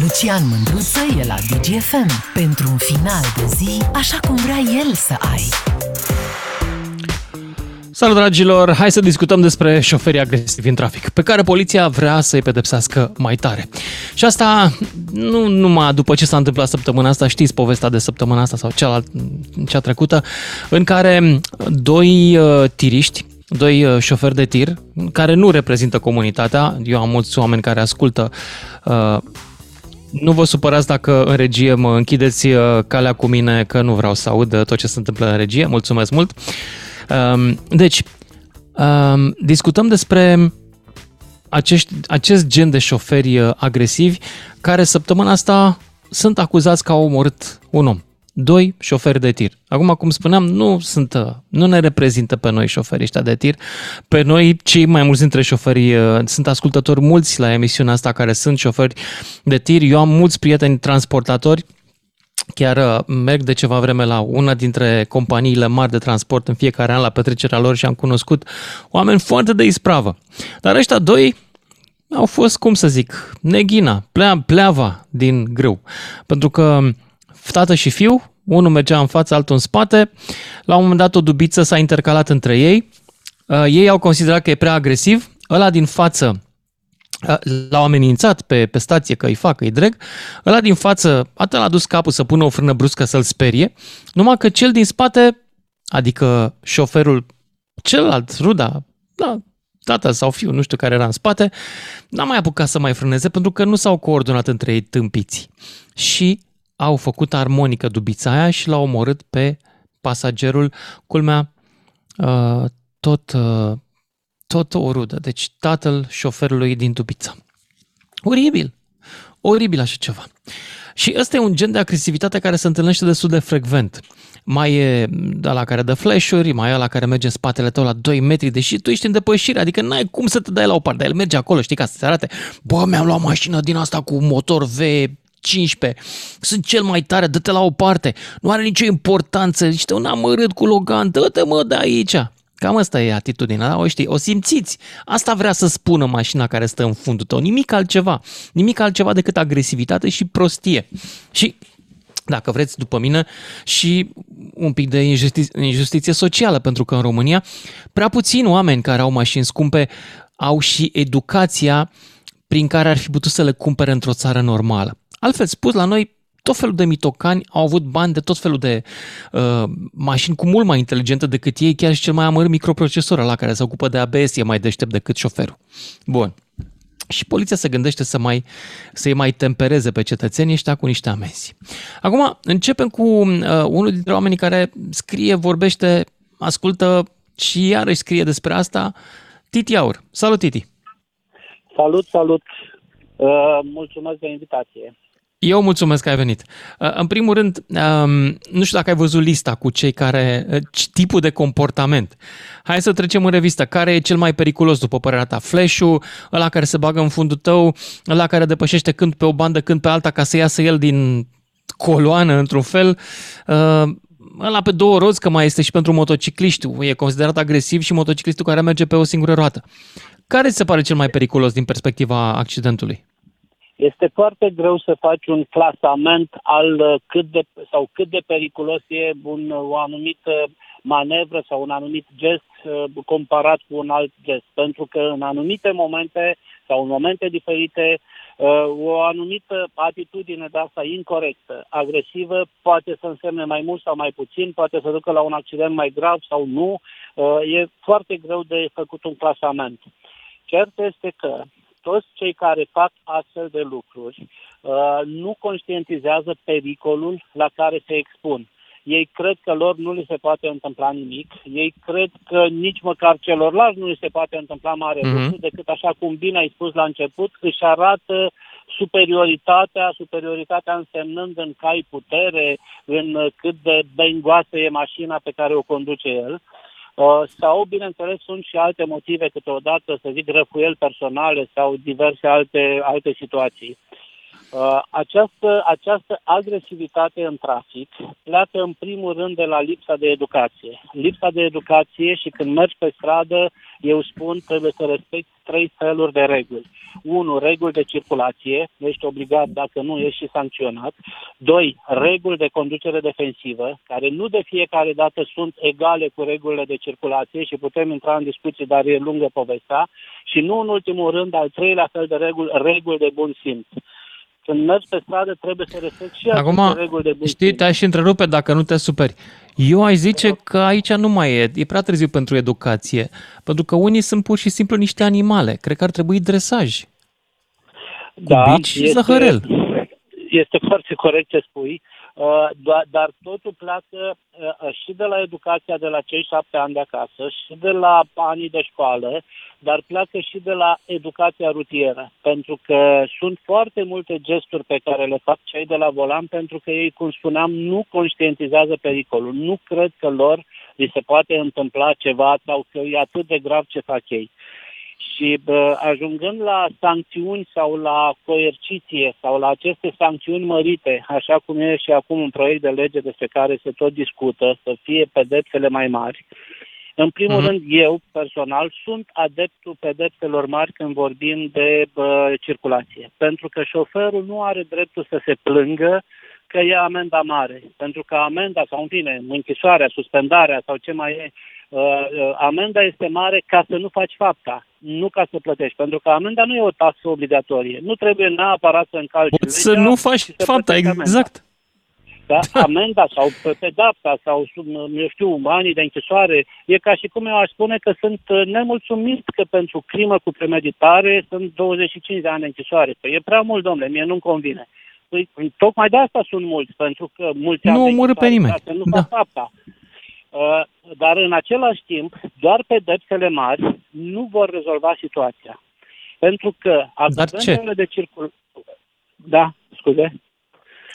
Lucian Mândruță e la DGFM pentru un final de zi așa cum vrea el să ai. Salut dragilor, hai să discutăm despre șoferii agresivi în trafic, pe care poliția vrea să-i pedepsească mai tare. Și asta nu numai după ce s-a întâmplat săptămâna asta, știți povestea de săptămâna asta sau cealalt, cea trecută, în care doi uh, tiriști, doi uh, șoferi de tir, care nu reprezintă comunitatea, eu am mulți oameni care ascultă uh, nu vă supărați dacă în regie mă închideți uh, calea cu mine, că nu vreau să aud uh, tot ce se întâmplă în regie. Mulțumesc mult! Um, deci, um, discutăm despre acești, acest gen de șoferi uh, agresivi care săptămâna asta sunt acuzați că au omorât un om doi șoferi de tir. Acum, cum spuneam, nu, sunt, uh, nu ne reprezintă pe noi șoferii ăștia de tir. Pe noi, cei mai mulți dintre șoferii, uh, sunt ascultători mulți la emisiunea asta care sunt șoferi de tir. Eu am mulți prieteni transportatori Chiar uh, merg de ceva vreme la una dintre companiile mari de transport în fiecare an la petrecerea lor și am cunoscut oameni foarte de ispravă. Dar ăștia doi au fost, cum să zic, neghina, plea, pleava din grâu. Pentru că tată și fiu, unul mergea în față, altul în spate. La un moment dat o dubiță s-a intercalat între ei. Uh, ei au considerat că e prea agresiv. Ăla din față uh, l-au amenințat pe, pe stație că îi fac, că îi dreg. Ăla din față atât l-a dus capul să pună o frână bruscă să-l sperie, numai că cel din spate, adică șoferul celălalt, ruda, da, tata sau fiul, nu știu care era în spate, n-a mai apucat să mai frâneze pentru că nu s-au coordonat între ei tâmpiți. Și au făcut armonică dubița aia și l-au omorât pe pasagerul, culmea, uh, tot, uh, tot o rudă. Deci tatăl șoferului din dubița. Oribil! Oribil așa ceva. Și ăsta e un gen de agresivitate care se întâlnește destul de frecvent. Mai e la care dă flash-uri, mai e la care merge în spatele tău la 2 metri, deși tu ești în depășire, adică n-ai cum să te dai la o parte, el merge acolo, știi, ca să se arate, bă, mi-am luat mașină din asta cu motor V 15, sunt cel mai tare, dă-te la o parte, nu are nicio importanță, ești un amărât cu Logan, dă-te mă de aici. Cam asta e atitudinea, da? o știi, o simțiți. Asta vrea să spună mașina care stă în fundul tău, nimic altceva. Nimic altceva decât agresivitate și prostie. Și dacă vreți, după mine, și un pic de injusti- injustiție socială, pentru că în România prea puțini oameni care au mașini scumpe au și educația prin care ar fi putut să le cumpere într-o țară normală. Altfel spus, la noi tot felul de mitocani au avut bani de tot felul de uh, mașini cu mult mai inteligente decât ei, chiar și cel mai amărât microprocesor la care se ocupă de ABS e mai deștept decât șoferul. Bun. Și poliția se gândește să mai, să-i mai tempereze pe cetățenii ăștia cu niște amenzi. Acum, începem cu uh, unul dintre oamenii care scrie, vorbește, ascultă și iarăși scrie despre asta, Titi Aur. Salut, Titi! Salut, salut! Uh, mulțumesc de invitație. Eu mulțumesc că ai venit. Uh, în primul rând, um, nu știu dacă ai văzut lista cu cei care, uh, tipul de comportament. Hai să trecem în revistă. Care e cel mai periculos, după părerea ta? Flash-ul, ăla care se bagă în fundul tău, ăla care depășește când pe o bandă, când pe alta, ca să iasă el din coloană, într-un fel. Ăla pe două roți, că mai este și pentru motocicliști. E considerat agresiv și motociclistul care merge pe o singură roată. Care ți se pare cel mai periculos din perspectiva accidentului? Este foarte greu să faci un clasament al uh, cât de, sau cât de periculos e un, o anumită manevră sau un anumit gest uh, comparat cu un alt gest. Pentru că în anumite momente sau în momente diferite uh, o anumită atitudine de asta incorrectă, agresivă, poate să însemne mai mult sau mai puțin, poate să ducă la un accident mai grav sau nu. E foarte greu de făcut un clasament. Cert este că toți cei care fac astfel de lucruri uh, nu conștientizează pericolul la care se expun. Ei cred că lor nu li se poate întâmpla nimic, ei cred că nici măcar celorlalți nu li se poate întâmpla mare mm-hmm. lucru, decât așa cum bine ai spus la început, își arată superioritatea, superioritatea însemnând în cai putere, în cât de bengoasă e mașina pe care o conduce el. Uh, sau, bineînțeles, sunt și alte motive câteodată, să zic, răfuieli personale sau diverse alte, alte situații. Uh, această, această agresivitate în trafic pleacă în primul rând de la lipsa de educație. Lipsa de educație și când mergi pe stradă, eu spun, trebuie să respecti trei feluri de reguli. Unu, reguli de circulație, ești obligat dacă nu ești și sancționat. Doi, reguli de conducere defensivă, care nu de fiecare dată sunt egale cu regulile de circulație și putem intra în discuții, dar e lungă povestea. Și nu în ultimul rând, al treilea fel de reguli, reguli de bun simț când mergi pe stradă trebuie să respecti și Acum, reguli de bun știi, te-aș întrerupe dacă nu te superi. Eu aș zice că aici nu mai e, e prea târziu pentru educație, pentru că unii sunt pur și simplu niște animale. Cred că ar trebui dresaj. Da, cu bici și este, zahărel. Este foarte corect ce spui. Uh, dar totul pleacă uh, și de la educația de la cei șapte ani de acasă și de la anii de școală, dar pleacă și de la educația rutieră, pentru că sunt foarte multe gesturi pe care le fac cei de la volan, pentru că ei, cum spuneam, nu conștientizează pericolul. Nu cred că lor li se poate întâmpla ceva sau că e atât de grav ce fac ei. Și bă, ajungând la sancțiuni sau la coerciție sau la aceste sancțiuni mărite, așa cum e și acum un proiect de lege despre care se tot discută, să fie pedepsele mai mari, în primul mm-hmm. rând, eu, personal, sunt adeptul pedepselor mari când vorbim de bă, circulație. Pentru că șoferul nu are dreptul să se plângă că e amenda mare. Pentru că amenda, sau în fine, închisoarea, suspendarea sau ce mai e, uh, uh, amenda este mare ca să nu faci fapta, nu ca să plătești. Pentru că amenda nu e o taxă obligatorie. Nu trebuie neapărat să încalci Poți legea să nu faci fapta, exact. Amenda. Da? Amenda sau pedapsa sau, eu știu, banii de închisoare, e ca și cum eu aș spune că sunt uh, nemulțumit că pentru crimă cu premeditare sunt 25 de ani de închisoare. Păi e prea mult, domnule, mie nu-mi convine. Păi, tocmai de asta sunt mulți, pentru că mulți Nu omoră pe nimeni. Nu da. fapta. Uh, dar în același timp, doar pedepsele mari nu vor rezolva situația. Pentru că accidentele de circul... Da, scuze.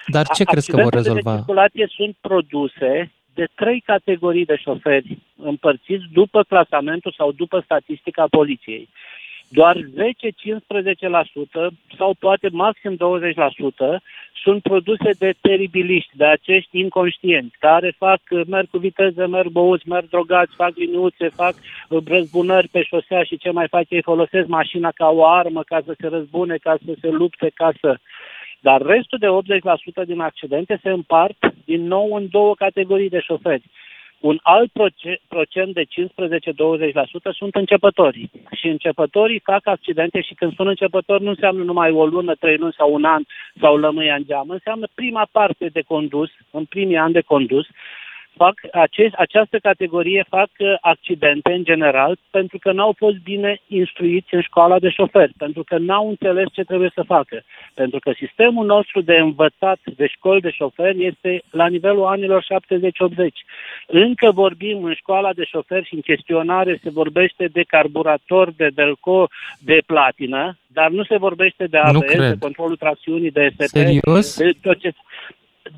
Dar ce crezi că vor rezolva? de circulație sunt produse de trei categorii de șoferi împărțiți după clasamentul sau după statistica poliției doar 10-15% sau poate maxim 20% sunt produse de teribiliști, de acești inconștienți, care fac, merg cu viteză, merg băuți, merg drogați, fac liniuțe, fac răzbunări pe șosea și ce mai fac ei, folosesc mașina ca o armă ca să se răzbune, ca să se lupte, ca să... Dar restul de 80% din accidente se împart din nou în două categorii de șoferi. Un alt procent de 15-20% sunt începătorii. Și începătorii fac accidente și când sunt începători nu înseamnă numai o lună, trei luni sau un an sau lămâia în geam. Înseamnă prima parte de condus, în primii ani de condus, fac acest, această categorie fac uh, accidente în general pentru că n-au fost bine instruiți în școala de șoferi, pentru că n-au înțeles ce trebuie să facă. Pentru că sistemul nostru de învățat de școli de șoferi este la nivelul anilor 70-80. Încă vorbim în școala de șoferi și în chestionare se vorbește de carburator, de delco, de platină, dar nu se vorbește de ABS, de controlul tracțiunii, de ST. Serios? De tot ce...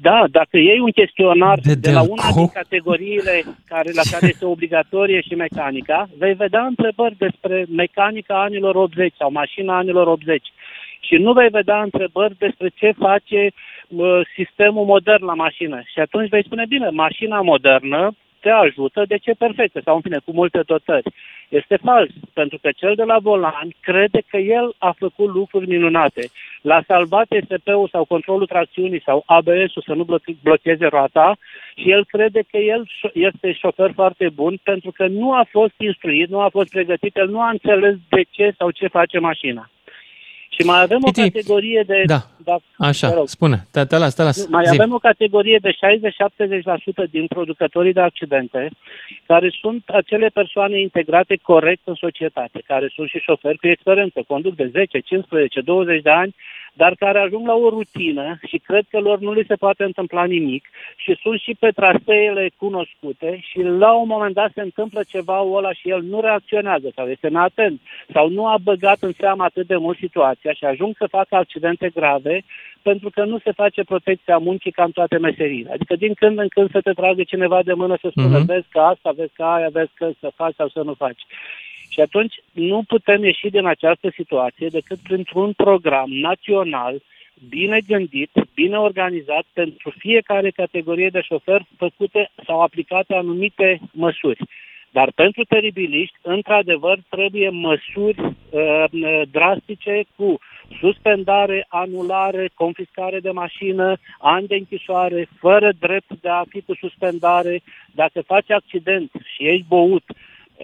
Da, dacă iei un chestionar de, de la una din categoriile care, la care este obligatorie și mecanica, vei vedea întrebări despre mecanica anilor 80 sau mașina anilor 80. Și nu vei vedea întrebări despre ce face uh, sistemul modern la mașină. Și atunci vei spune, bine, mașina modernă te ajută, de ce perfectă, sau în fine, cu multe dotări. Este fals, pentru că cel de la volan crede că el a făcut lucruri minunate. L-a salvat SP-ul sau controlul tracțiunii sau ABS-ul să nu blocheze roata și el crede că el este șofer foarte bun pentru că nu a fost instruit, nu a fost pregătit, el nu a înțeles de ce sau ce face mașina. Și mai avem Piti, o categorie de... Da, da așa, spune, te, te las, te las. Mai zi. avem o categorie de 60-70% din producătorii de accidente care sunt acele persoane integrate corect în societate, care sunt și șoferi cu experiență, conduc de 10, 15, 20 de ani, dar care ajung la o rutină și cred că lor nu li se poate întâmpla nimic și sunt și pe traseele cunoscute și la un moment dat se întâmplă ceva ăla și el nu reacționează sau este neatent sau nu a băgat în seamă atât de mult situația și ajung să facă accidente grave pentru că nu se face protecția muncii ca în toate meseriile. Adică din când în când să te tragă cineva de mână să spună, uh-huh. vezi că asta, vezi că aia, vezi că să faci sau să nu faci. Și atunci nu putem ieși din această situație decât printr-un program național bine gândit, bine organizat pentru fiecare categorie de șofer făcute sau aplicate anumite măsuri. Dar pentru teribiliști, într-adevăr, trebuie măsuri uh, drastice cu suspendare, anulare, confiscare de mașină, ani de închisoare, fără drept de a fi cu suspendare. Dacă faci accident și ești băut,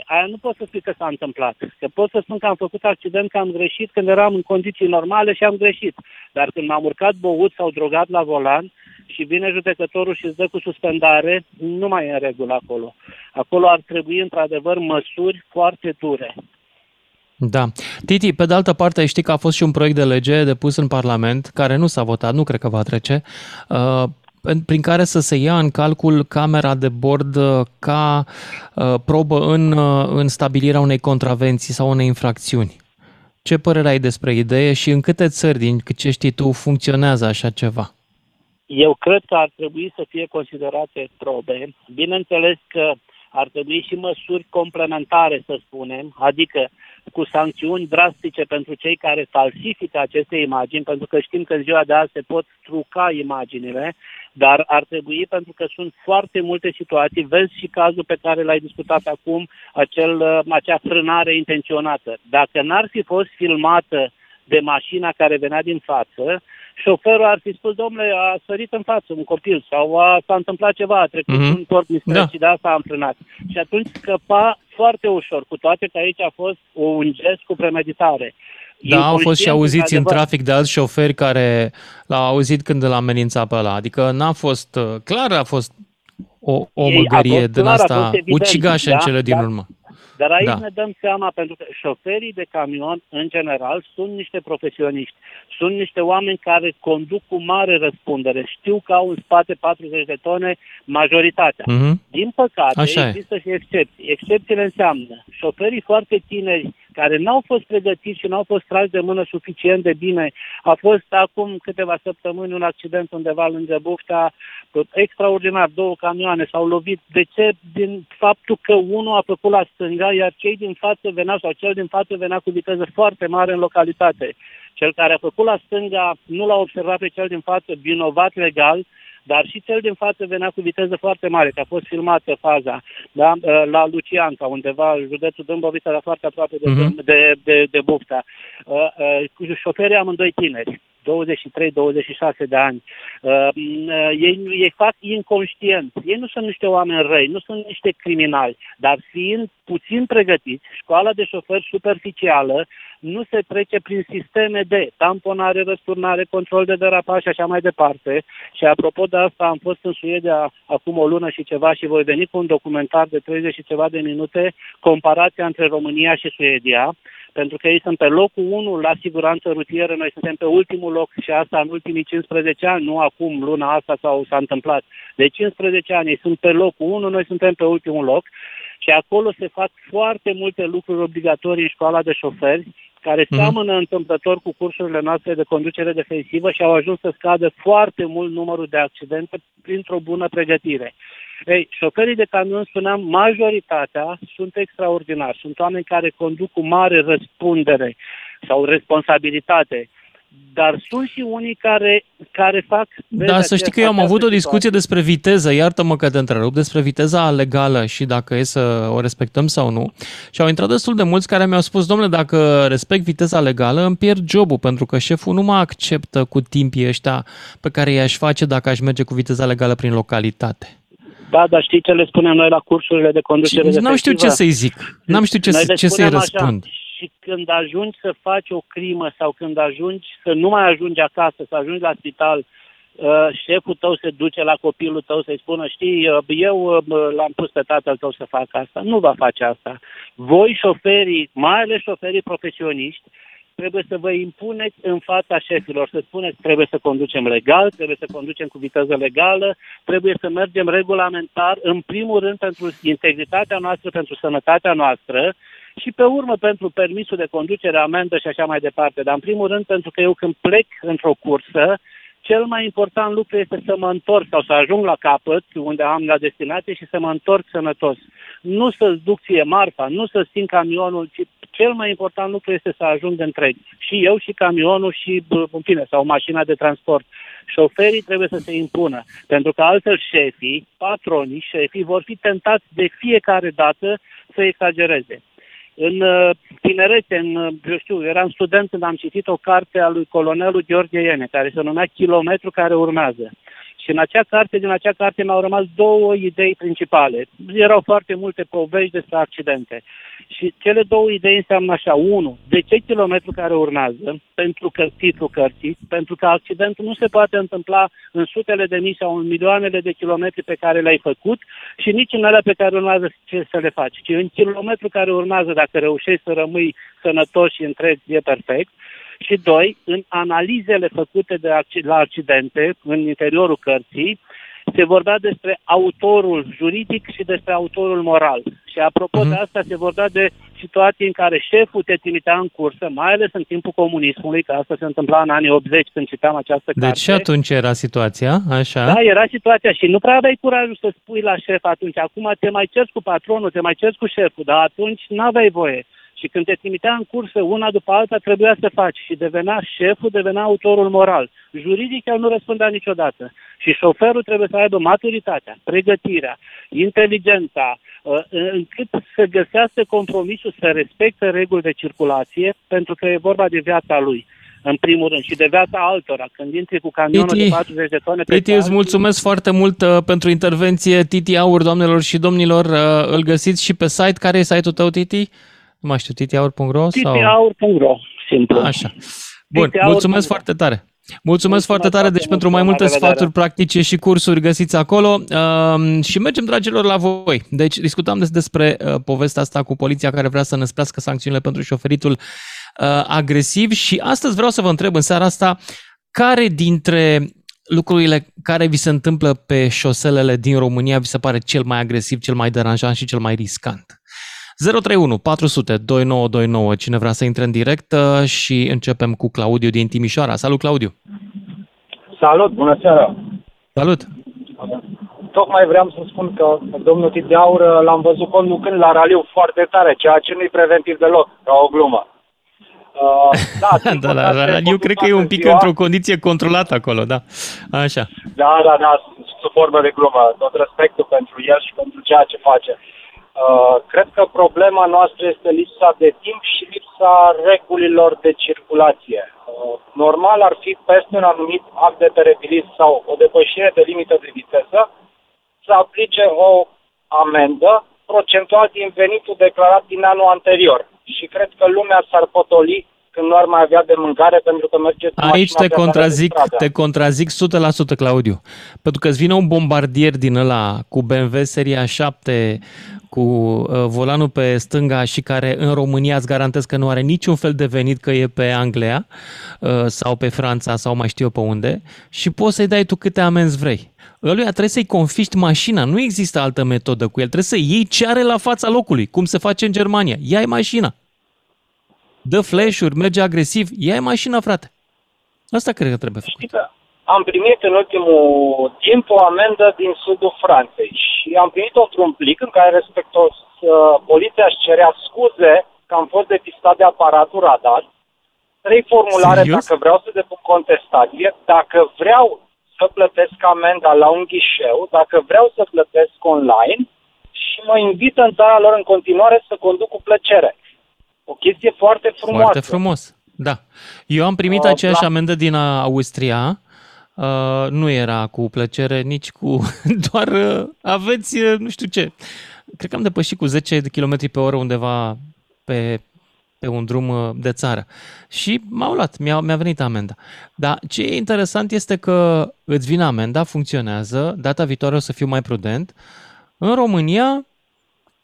aia nu pot să spui că s-a întâmplat. Că pot să spun că am făcut accident, că am greșit când eram în condiții normale și am greșit. Dar când m-am urcat băut sau drogat la volan și vine judecătorul și îți dă cu suspendare, nu mai e în regulă acolo. Acolo ar trebui, într-adevăr, măsuri foarte dure. Da. Titi, pe de altă parte, știi că a fost și un proiect de lege depus în Parlament, care nu s-a votat, nu cred că va trece, uh, prin care să se ia în calcul camera de bord uh, ca uh, probă în, în stabilirea unei contravenții sau unei infracțiuni. Ce părere ai despre idee și în câte țări, din ce știi tu, funcționează așa ceva? Eu cred că ar trebui să fie considerate probe. Bineînțeles că ar trebui și măsuri complementare, să spunem, adică cu sancțiuni drastice pentru cei care falsifică aceste imagini, pentru că știm că în ziua de azi se pot truca imaginile, dar ar trebui pentru că sunt foarte multe situații, vezi și cazul pe care l-ai discutat acum, acel, acea frânare intenționată. Dacă n-ar fi fost filmată de mașina care venea din față, șoferul ar fi spus, domnule, a sărit în față un copil sau a, s-a întâmplat ceva, a trecut mm-hmm. un corp din da. și de asta am frânat. Și atunci scăpa foarte ușor, cu toate că aici a fost un gest cu premeditare. Da, au fost și auziți în trafic de alți șoferi care l-au auzit când îl amenința pe ăla. Adică n-a fost, clar a fost o, o măgărie din asta ucigașă da? în cele din urmă. Dar aici da. ne dăm seama, pentru că șoferii de camion, în general, sunt niște profesioniști. Sunt niște oameni care conduc cu mare răspundere. Știu că au în spate 40 de tone majoritatea. Mm-hmm. Din păcate, Așa există e. și excepții. Excepțiile înseamnă șoferii foarte tineri care n-au fost pregătiți și n-au fost trași de mână suficient de bine. A fost acum câteva săptămâni un accident undeva lângă Buftea, extraordinar, două camioane s-au lovit. De ce? Din faptul că unul a făcut la stânga, iar cei din față veneau, sau cel din față venea cu viteză foarte mare în localitate. Cel care a făcut la stânga nu l-a observat pe cel din față vinovat legal, dar și cel din față venea cu viteză foarte mare, că a fost filmată faza da? Ă, la Lucianca, undeva, județul Dâmbovița, la foarte aproape de, uh-huh. de, de, de Bufta. Uh, uh, șoferii amândoi tineri. 23-26 de ani. Uh, ei, ei fac inconștient. Ei nu sunt niște oameni răi, nu sunt niște criminali, dar fiind puțin pregătiți, școala de șofer superficială nu se trece prin sisteme de tamponare, răsturnare, control de derapaj și așa mai departe. Și apropo de asta, am fost în Suedia acum o lună și ceva și voi veni cu un documentar de 30 și ceva de minute, comparația între România și Suedia pentru că ei sunt pe locul 1 la siguranță rutieră, noi suntem pe ultimul loc și asta în ultimii 15 ani, nu acum, luna asta sau s-a întâmplat. De 15 ani ei sunt pe locul 1, noi suntem pe ultimul loc. Și acolo se fac foarte multe lucruri obligatorii în școala de șoferi, care mm-hmm. seamănă întâmplător cu cursurile noastre de conducere defensivă și au ajuns să scadă foarte mult numărul de accidente printr-o bună pregătire. Ei, șoferii de camion, spuneam, majoritatea sunt extraordinari. Sunt oameni care conduc cu mare răspundere sau responsabilitate dar sunt și unii care, care fac... Da, să știi că eu am avut o discuție despre viteză, iartă-mă că te întrerup, despre viteza legală și dacă e să o respectăm sau nu. Și au intrat destul de mulți care mi-au spus, domnule, dacă respect viteza legală, îmi pierd jobul, pentru că șeful nu mă acceptă cu timpii ăștia pe care i-aș face dacă aș merge cu viteza legală prin localitate. Da, dar știi ce le spunem noi la cursurile de conducere de N-am știu ce să-i zic. N-am știu ce, să, ce să-i răspund. Așa, și când ajungi să faci o crimă sau când ajungi să nu mai ajungi acasă, să ajungi la spital, uh, șeful tău se duce la copilul tău să-i spună, știi, uh, eu uh, l-am pus pe tatăl tău să facă asta. Nu va face asta. Voi, șoferii, mai ales șoferii profesioniști, trebuie să vă impuneți în fața șefilor, să spuneți trebuie să conducem legal, trebuie să conducem cu viteză legală, trebuie să mergem regulamentar, în primul rând pentru integritatea noastră, pentru sănătatea noastră și pe urmă pentru permisul de conducere, amendă și așa mai departe. Dar în primul rând pentru că eu când plec într-o cursă, cel mai important lucru este să mă întorc sau să ajung la capăt, unde am la destinație și să mă întorc sănătos. nu să-ți duc ție marfa, nu să țin camionul, ci cel mai important lucru este să ajung întreg. Și eu, și camionul, și, în fine, sau mașina de transport. Șoferii trebuie să se impună, pentru că altfel șefii, patronii, șefii vor fi tentați de fiecare dată să exagereze. În uh, tinerețe, în, uh, eu știu, eram student când am citit o carte a lui colonelul Gheorghe Iene, care se numea Kilometru care urmează. Și în acea carte, din acea carte mi-au rămas două idei principale. Erau foarte multe povești despre accidente. Și cele două idei înseamnă așa. Unu, de ce kilometru care urmează? Pentru că titlul cărții, pentru că accidentul nu se poate întâmpla în sutele de mii sau în milioanele de kilometri pe care le-ai făcut și nici în alea pe care urmează ce să le faci. Ci în kilometru care urmează, dacă reușești să rămâi sănătos și întreg, e perfect. Și doi, în analizele făcute de, la accidente în interiorul cărții, se vorbea despre autorul juridic și despre autorul moral. Și apropo uh-huh. de asta, se vorbea de situații în care șeful te trimitea în cursă, mai ales în timpul comunismului, că asta se întâmpla în anii 80 când citeam această deci carte. Deci și atunci era situația, așa? Da, era situația și nu prea aveai curajul să spui la șef atunci. Acum te mai ceri cu patronul, te mai ceri cu șeful, dar atunci nu aveai voie. Și când te trimitea în cursă una după alta, trebuia să faci. Și devenea șeful, devenea autorul moral. Juridic el nu răspundea niciodată. Și șoferul trebuie să aibă maturitatea, pregătirea, inteligența, uh, încât să găsească compromisul să respecte reguli de circulație, pentru că e vorba de viața lui în primul rând, și de viața altora. Când intri cu camionul Titi, de 40 de tone pe Titi, îți mulțumesc foarte mult uh, pentru intervenție. Titi Aur, doamnelor și domnilor, uh, îl găsiți și pe site. Care e site-ul tău, Titi? Nu mai știu, titiaur.ro? titiaur.ro, simplu. Așa. Bun, mulțumesc foarte tare. Mulțumesc, mulțumesc foarte tare, deci pentru mai multe sfaturi practice și cursuri găsiți acolo uh, și mergem, dragilor, la voi. Deci discutam des despre uh, povestea asta cu poliția care vrea să năsprească sancțiunile pentru șoferitul uh, agresiv și astăzi vreau să vă întreb în seara asta care dintre lucrurile care vi se întâmplă pe șoselele din România vi se pare cel mai agresiv, cel mai deranjant și cel mai riscant? 031 400 2929, cine vrea să intre în direct uh, și începem cu Claudiu din Timișoara. Salut, Claudiu! Salut, bună seara! Salut! Tocmai vreau să spun că domnul Tideaur uh, l-am văzut conducând la raliu foarte tare, ceea ce nu-i preventiv deloc, ca o glumă. Uh, da, da, la raliu cred că e un pic ziua. într-o condiție controlată acolo, da. Așa. Da, da, da, sub formă de glumă. Tot respectul pentru el și pentru ceea ce face. Uh, Uh, cred că problema noastră este lipsa de timp și lipsa regulilor de circulație. Uh, normal ar fi peste un anumit act de perepilism sau o depășire de limită de viteză să aplice o amendă procentual din venitul declarat din anul anterior. Și cred că lumea s-ar potoli când nu ar mai avea de mâncare pentru că merge Aici te contrazic, te contrazic 100% Claudiu. Pentru că îți vine un bombardier din ăla cu BMW seria 7 cu uh, volanul pe stânga și care în România îți garantez că nu are niciun fel de venit că e pe Anglia uh, sau pe Franța sau mai știu eu pe unde și poți să-i dai tu câte amenzi vrei. Ăluia trebuie să-i confiști mașina, nu există altă metodă cu el, trebuie să iei ce are la fața locului, cum se face în Germania. Ia-i mașina. Dă flash-uri, merge agresiv, ia-i mașina, frate. Asta cred că trebuie făcut. Știi că am primit în ultimul timp o amendă din sudul Franței și am primit-o într-un plic în care respectos uh, poliția își cerea scuze că am fost depistat de aparatul radar, trei formulare Serios? dacă vreau să depun contestație, dacă vreau să plătesc amenda la un ghișeu, dacă vreau să plătesc online și mă invită în țara lor în continuare să conduc cu plăcere. O chestie foarte frumoasă. Foarte frumos, da. Eu am primit uh, aceeași la... amendă din Austria Uh, nu era cu plăcere, nici cu... doar uh, aveți, uh, nu știu ce. Cred că am depășit cu 10 km pe oră undeva pe, pe un drum uh, de țară. Și m-au luat, mi-a, mi-a venit amenda. Dar ce e interesant este că îți vine amenda, funcționează, data viitoare o să fiu mai prudent. În România,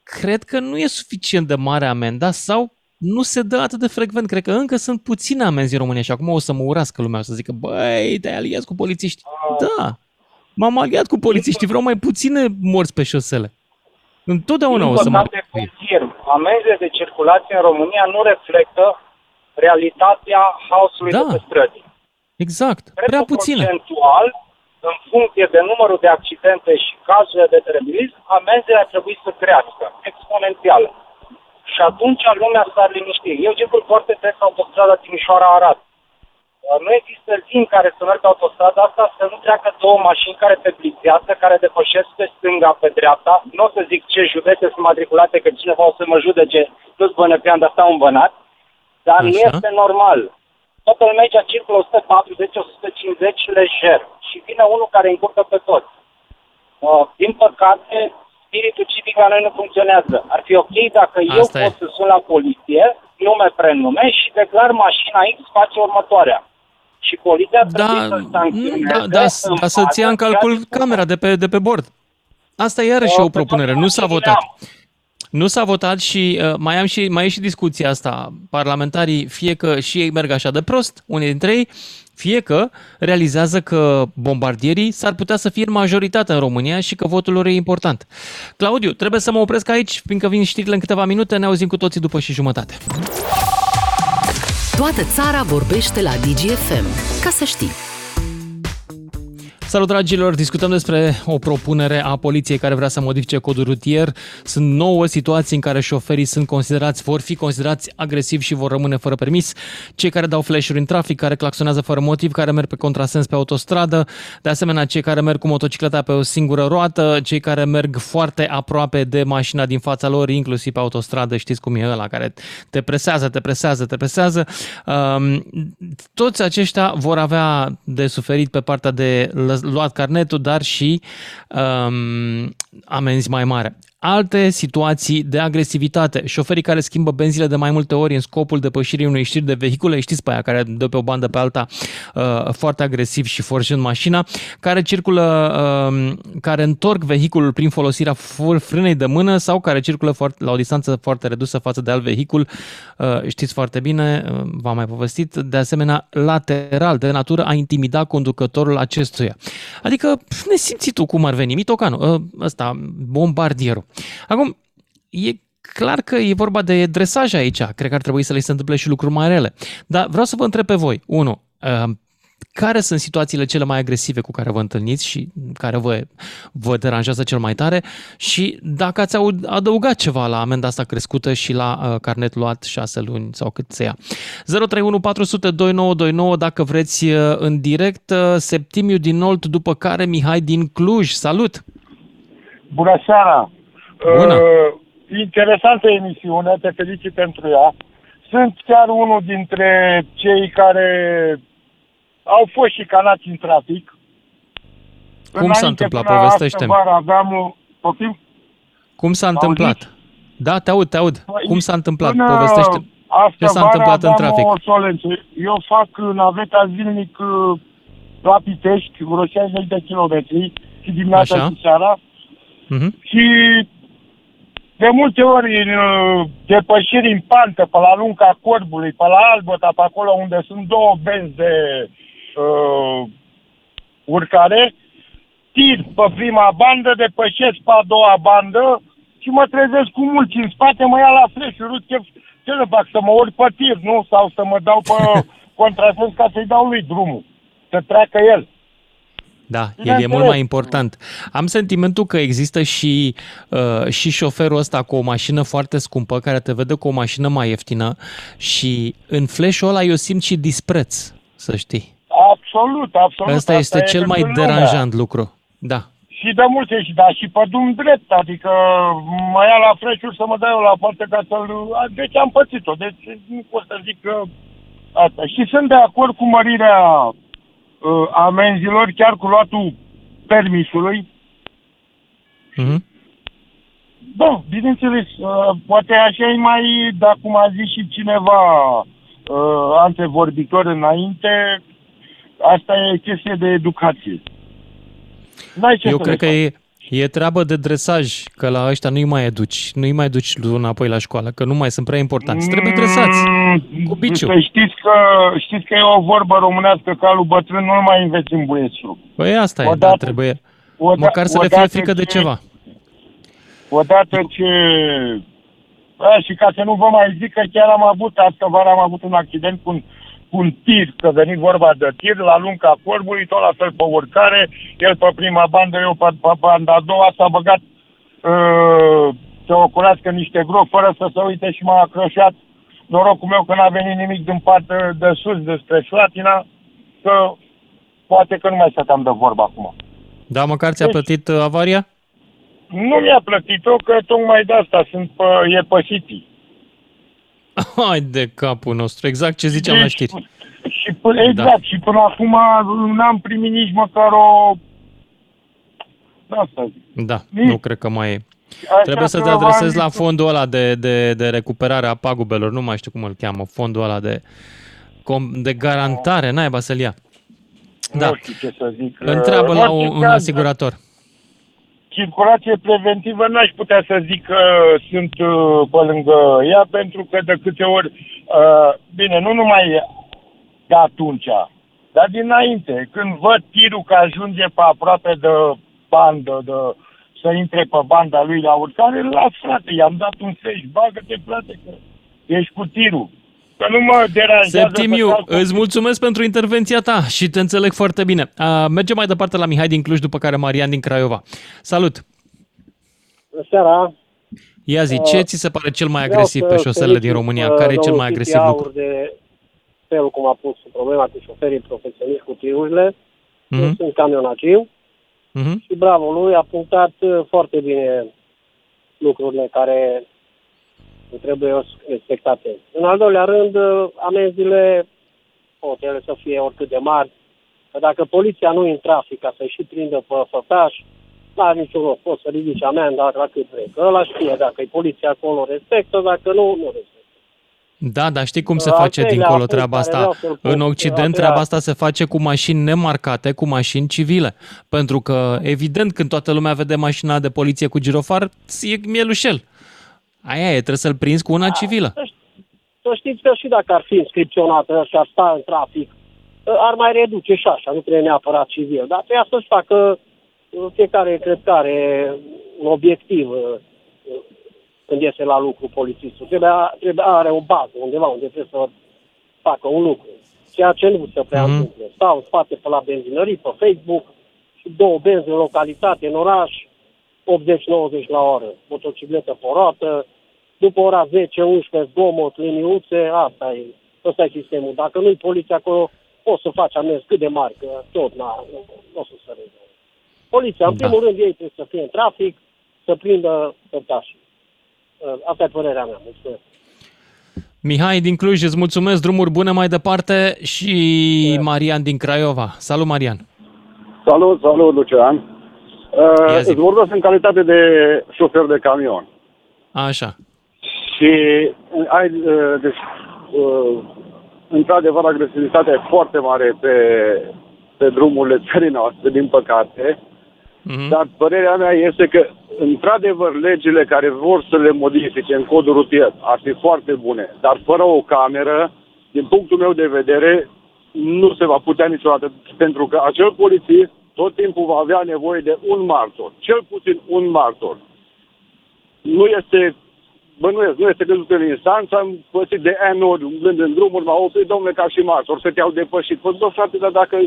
cred că nu e suficient de mare amenda sau nu se dă atât de frecvent. Cred că încă sunt puține amenzi în România și acum o să mă urască lumea, o să zică, băi, te-ai aliat cu polițiști. Da, m-am aliat cu polițiști, vreau mai puține morți pe șosele. Întotdeauna o să mă... confirm, amenzile de circulație în România nu reflectă realitatea haosului da. de pe străzi. Exact, Cred prea puține. procentual în funcție de numărul de accidente și cazurile de terebilism, amenzile ar trebui să crească exponențial. Și atunci lumea s-ar liniști. Eu circul foarte des autostrada Timișoara-Arad. Uh, nu există zi în care să merg autostrada asta să nu treacă două mașini care te blițează, care depășesc pe stânga, pe dreapta. Nu o să zic ce județe sunt matriculate, că cineva o să mă judece, nu-ți bănăpean, dar stau învănat. Dar Așa. nu este normal. Toată lumea aici circulă 140-150 lejer și vine unul care încurcă pe toți. Uh, din păcate, spiritul civic la noi nu funcționează. Ar fi ok dacă Asta eu e. pot să sun la poliție, nume, prenume și declar mașina X face următoarea. Și poliția da, trebuie să sancționeze. Da, da, da să-ți ia în calcul camera de pe, de pe bord. Asta e iarăși o propunere, nu s-a votat. Nu s-a votat și uh, mai am și mai e și discuția asta. Parlamentarii, fie că și ei merg așa de prost, unii dintre ei, fie că realizează că bombardierii s-ar putea să fie în majoritate în România și că votul lor e important. Claudiu, trebuie să mă opresc aici, fiindcă vin știrile în câteva minute, ne auzim cu toții după și jumătate. Toată țara vorbește la DGFM. Ca să știi. Salut dragilor, discutăm despre o propunere a poliției care vrea să modifice codul rutier. Sunt nouă situații în care șoferii sunt considerați, vor fi considerați agresivi și vor rămâne fără permis. Cei care dau flash-uri în trafic, care claxonează fără motiv, care merg pe contrasens pe autostradă, de asemenea cei care merg cu motocicleta pe o singură roată, cei care merg foarte aproape de mașina din fața lor, inclusiv pe autostradă, știți cum e ăla care te presează, te presează, te presează. Um, toți aceștia vor avea de suferit pe partea de luat carnetul, dar și um, amenzi mai mare alte situații de agresivitate. Șoferii care schimbă benzile de mai multe ori în scopul depășirii unei știri de vehicule, știți pe aia care dă pe o bandă pe alta uh, foarte agresiv și forjând mașina, care circulă, uh, care întorc vehiculul prin folosirea frânei de mână sau care circulă foarte, la o distanță foarte redusă față de alt vehicul, uh, știți foarte bine, uh, v-am mai povestit, de asemenea lateral, de natură a intimida conducătorul acestuia. Adică tu cum ar veni, mitocanul, uh, ăsta, bombardierul. Acum, e clar că e vorba de dresaj aici. Cred că ar trebui să le se întâmple și lucruri mai rele. Dar vreau să vă întreb pe voi. Unu, uh, care sunt situațiile cele mai agresive cu care vă întâlniți și care vă, vă deranjează cel mai tare și dacă ați adăugat ceva la amenda asta crescută și la uh, carnet luat 6 luni sau cât se ia. 031 400 2929 dacă vreți uh, în direct. Uh, Septimiu din Olt, după care Mihai din Cluj. Salut! Bună seara! Bună. Uh, interesantă emisiune, te felicit pentru ea. Sunt chiar unul dintre cei care au fost și canați în trafic. Cum Înainte, s-a întâmplat? Povestește-mi. Aveam, poftim? Cum s-a întâmplat? Da, te aud, te aud. Păi, Cum s-a întâmplat? Povestește ce s-a întâmplat în trafic. O solență. Eu fac naveta zilnic uh, la Pitești, vreo 60 de kilometri și dimineața Așa. și seara. Uh-huh. Și de multe ori în uh, depășiri în pantă, pe la lunga corbului, pe la albăta, pe acolo unde sunt două benzi de uh, urcare, tir pe prima bandă, depășesc pe a doua bandă și mă trezesc cu mulți în spate, mă ia la flash-uri, ce, ce le fac, să mă urc pe tir, nu? Sau să mă dau pe contrasens ca să-i dau lui drumul, să treacă el. Da, el e mult mai important. Am sentimentul că există și, uh, și șoferul ăsta cu o mașină foarte scumpă care te vede cu o mașină mai ieftină și în flash-ul ăla eu simt și dispreț, să știi. Absolut, absolut. Asta, Asta este e cel mai deranjant lucru. Da. Și de multe și da, și pe drum drept, adică mă ia la fresh să mă dau la parte ca să-l... Deci am pățit-o, deci nu pot să zic că asta. Și sunt de acord cu mărirea uh, amenzilor, chiar cu luatul permisului. Mm-hmm. Da, bineînțeles, uh, poate așa e mai, dar cum a zis și cineva uh, antevorbitor înainte, asta e chestie de educație. N-ai ce Eu cred că e, E treabă de dresaj, că la ăștia nu-i mai educi, nu-i mai duci înapoi la școală, că nu mai sunt prea importanți. Trebuie dresați, mm, cu biciu. Să știți că, știți că e o vorbă românească ca lui bătrân nu mai înveți în buiețul. Păi asta odată, e, da, trebuie odată, măcar să le fie frică ce, de ceva. Odată ce... A, și ca să nu vă mai zic că chiar am avut, asta vară am avut un accident cu un cu un tir, că venit vorba de tir, la lunga corbului, tot la fel pe urcare, el pe prima bandă, eu pe, pe banda a doua, s-a băgat uh, să oculească niște gropi fără să se uite și m-a acroșat. Norocul meu că n-a venit nimic din partea de sus despre Slatina, că poate că nu mai stăteam de vorba acum. Da, măcar ți-a deci, plătit uh, avaria? Nu mi-a plătit-o, că tocmai de asta sunt pe, e pe City. Hai de capul nostru, exact ce ziceam deci, la știri. Și până, exact, da. și până acum n-am primit nici măcar o... Asta zic. Da, nici. nu cred că mai e. Așa Trebuie să te adresezi la fondul ăla de, de, de recuperare a pagubelor, nu mai știu cum îl cheamă, fondul ăla de, de garantare, n-ai să-l ia. Da. Nu știu ce să zic. Întreabă la un, un asigurator. Circulație preventivă n-aș putea să zic că sunt uh, pe lângă ea, pentru că de câte ori, uh, bine, nu numai de atunci, dar dinainte, când văd tirul că ajunge pe aproape de bandă, de, să intre pe banda lui la urcare, îl las, frate, i-am dat un seș, bagă-te, frate, că ești cu tirul. Că nu mă deranjează. Septimiu, îți mulțumesc pentru intervenția ta și te înțeleg foarte bine. Uh, mergem mai departe la Mihai din Cluj, după care Marian din Craiova. Salut! Bună seara! Ia zi, ce ți se pare cel mai agresiv pe șoselele din România? Care e cel mai agresiv lucru? de felul cum a pus problema cu șoferii profesioniști cu tirurile. Mm-hmm. Eu sunt camionagiu mm-hmm. și bravo lui a punctat uh, foarte bine lucrurile care trebuie respectate. În al doilea rând, uh, amenziile pot ele să fie oricât de mari, că dacă poliția nu e în trafic ca să-i și prindă pe fătaș, nu are niciun rost, poți să ridici amenda la cât vrei. Că ăla știe dacă e poliția acolo respectă, dacă nu, nu respectă. Da, dar știi cum se face dincolo treaba asta? În Occident treaba asta se face cu mașini nemarcate, cu mașini civile. Pentru că, evident, când toată lumea vede mașina de poliție cu girofar, e mielușel. Aia e, trebuie să-l prinzi cu una da, civilă. Să știți că și dacă ar fi inscripționată și ar sta în trafic, ar mai reduce și așa, nu trebuie neapărat civil. Dar trebuie să-și facă fiecare, cred că are un obiectiv când iese la lucru polițistul. Trebuie, trebuie are o bază undeva unde trebuie să facă un lucru. Ceea ce nu se prea mm-hmm. întâmplă. Stau în spate pe la benzinării, pe Facebook și două benzi în localitate, în oraș, 80-90 la oră. Motocicletă pe roată, după ora 10-11 zgomot, liniuțe, asta e, ăsta e sistemul. Dacă nu-i poliția acolo, poți să faci amens cât de mari, că tot n-a, nu, nu o să se rezolve. Poliția, în da. primul rând, ei trebuie să fie în trafic, să prindă săptașii. Asta e părerea mea. Mulțumesc. Mihai din Cluj, îți mulțumesc, drumuri bune mai departe și Marian din Craiova. Salut, Marian! Salut, salut, Lucian! Uh, îți vorbesc în calitate de șofer de camion. Așa. Și ai, uh, deci, uh, într-adevăr, agresivitatea e foarte mare pe, pe drumurile țării noastre, din păcate. Mm-hmm. Dar părerea mea este că, într-adevăr, legile care vor să le modifice în codul rutier ar fi foarte bune, dar fără o cameră, din punctul meu de vedere, nu se va putea niciodată, pentru că acel polițist tot timpul va avea nevoie de un martor, cel puțin un martor. Nu este, bănuiesc, nu este căzut în instanță, am pățit de N ori, gând în drumuri, m-au oprit, domnule, ca și martor, să te-au depășit. Păi, bă, frate, dar dacă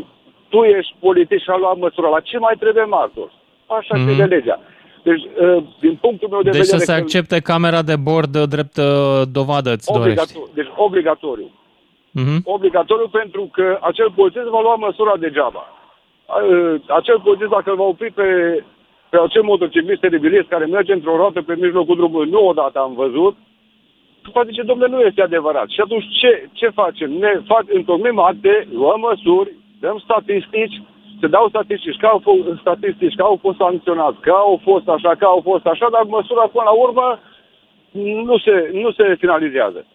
tu ești politic și a luat măsura, la ce mai trebuie martor? Așa mm-hmm. de legea. Deci, uh, din punctul meu de deci vedere... Deci să se accepte camera de bord drept uh, dovadă, îți obligatoriu, dorești. Deci obligatoriu. Mm-hmm. Obligatoriu pentru că acel polițist va lua măsura degeaba. Uh, acel polițist, dacă îl va opri pe, pe acel motociclist teribilist care merge într-o roată pe mijlocul drumului, nu odată am văzut, va zice, domnule, nu este adevărat. Și atunci ce, ce facem? Ne fac, întocmim acte, luăm măsuri, dăm statistici, se dau statistici, că au fost, statistici, că au fost sancționați, că au fost așa, că au fost așa, dar măsura până la urmă nu se, nu se finalizează.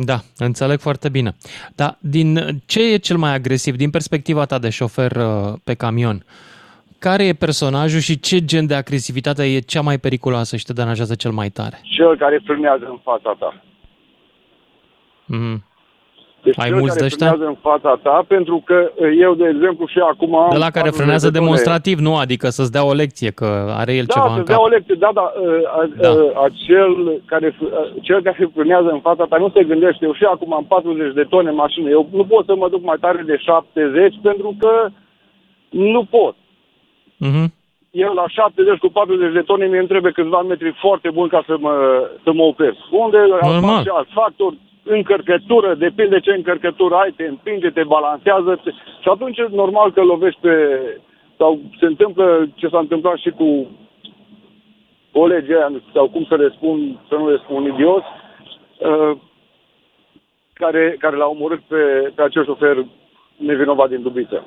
Da, înțeleg foarte bine. Dar din ce e cel mai agresiv din perspectiva ta de șofer uh, pe camion? Care e personajul și ce gen de agresivitate e cea mai periculoasă și te deranjează cel mai tare? Cel care filmează în fața ta. Mm-hmm. Deci Ai cel mulți care de ăștia? frânează în fața ta, pentru că eu, de exemplu, și acum... am De la care 40 frânează de tone. demonstrativ, nu? Adică să-ți dea o lecție, că are el Da, ceva să în dea cap. o lecție, da, da, uh, uh, Da. uh, acel care, uh, cel care frânează în fața ta nu se gândește, eu și acum am 40 de tone în mașină, eu nu pot să mă duc mai tare de 70 pentru că nu pot. Mhm. Eu la 70 cu 40 de tone mi trebuie câțiva metri foarte buni ca să mă, să mă opresc. Unde Normal. fac și alți factori, încărcătură, depinde ce încărcătură ai, te împinge, te balancează te... și atunci e normal că lovești pe... sau se întâmplă ce s-a întâmplat și cu colegii aia, sau cum să le spun, să nu le spun idios, uh, care, care l-au omorât pe, pe acel șofer nevinovat din Dubiță.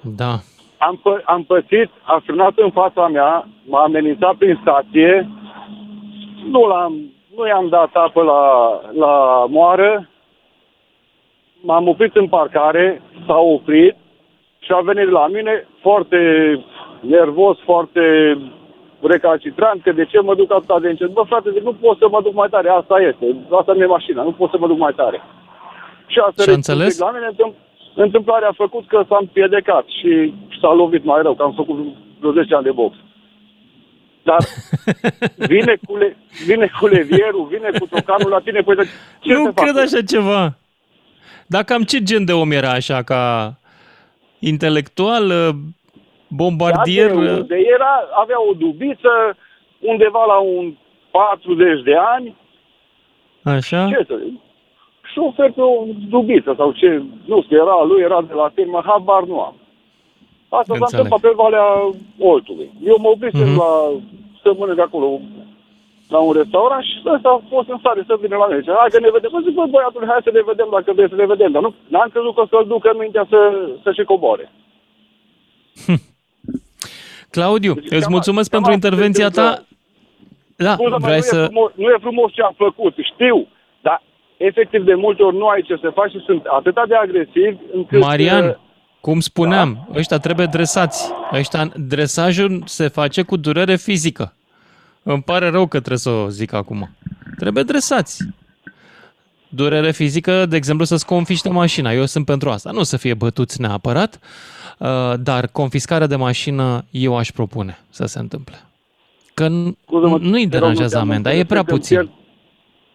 Da. Am, pă- am pățit, a frânat în fața mea, m-a amenințat prin stație, nu, l-am, nu i-am dat apă la, la moară, m-am oprit în parcare, s-a oprit și a venit la mine foarte nervos, foarte recalcitrant, că de ce mă duc atât de încet. Bă, frate, zic, nu pot să mă duc mai tare, asta este, asta nu e mașina, nu pot să mă duc mai tare. Și a sărit înțeles? un pic la mine, întâm- întâmplarea a făcut că s-a împiedicat și s-a lovit mai rău, că am făcut vreo 10 ani de box. Dar vine cu, le, vine cu levierul, vine cu tocanul la tine, păi de ce nu să fac? cred așa ceva. Dar cam ce gen de om era așa, ca intelectual, bombardier? Da, de unde era, avea o dubiță undeva la un 40 de ani, Așa? ce să zic, șofer pe o dubiță sau ce, nu știu, era lui, era de la firmă, habar nu am. Asta s-a Înțeleg. întâmplat pe Valea Oltului. Eu mă obisem Mhm. la să mănânc acolo la un restaurant și ăsta a fost în stare să vină la mine. Zice, hai că ne vedem. Mă zic, bă, băiatul, hai să ne vedem dacă vrei să ne vedem. Dar nu, n-am crezut că o să-l ducă în mintea să, să și coboare. Claudiu, Deci, îți cam- mulțumesc cam pentru asta intervenția este ta. Da, Scuze-mă, vrei nu, e să... frumos, nu e frumos ce am făcut, știu, dar efectiv de multe ori nu ai ce să faci și sunt atât de agresivi încât... uh, Marian, cum spuneam, ăștia trebuie dresați. Ăștia, dresajul se face cu durere fizică. Îmi pare rău că trebuie să o zic acum. Trebuie dresați. Durere fizică, de exemplu, să-ți confiște mașina. Eu sunt pentru asta. Nu să fie bătuți neapărat, uh, dar confiscarea de mașină eu aș propune să se întâmple. Că n- Scuze-mă, nu-i te rog, deranjează nu te-am amenda, e înțeles, prea cred că îmi puțin. pierd-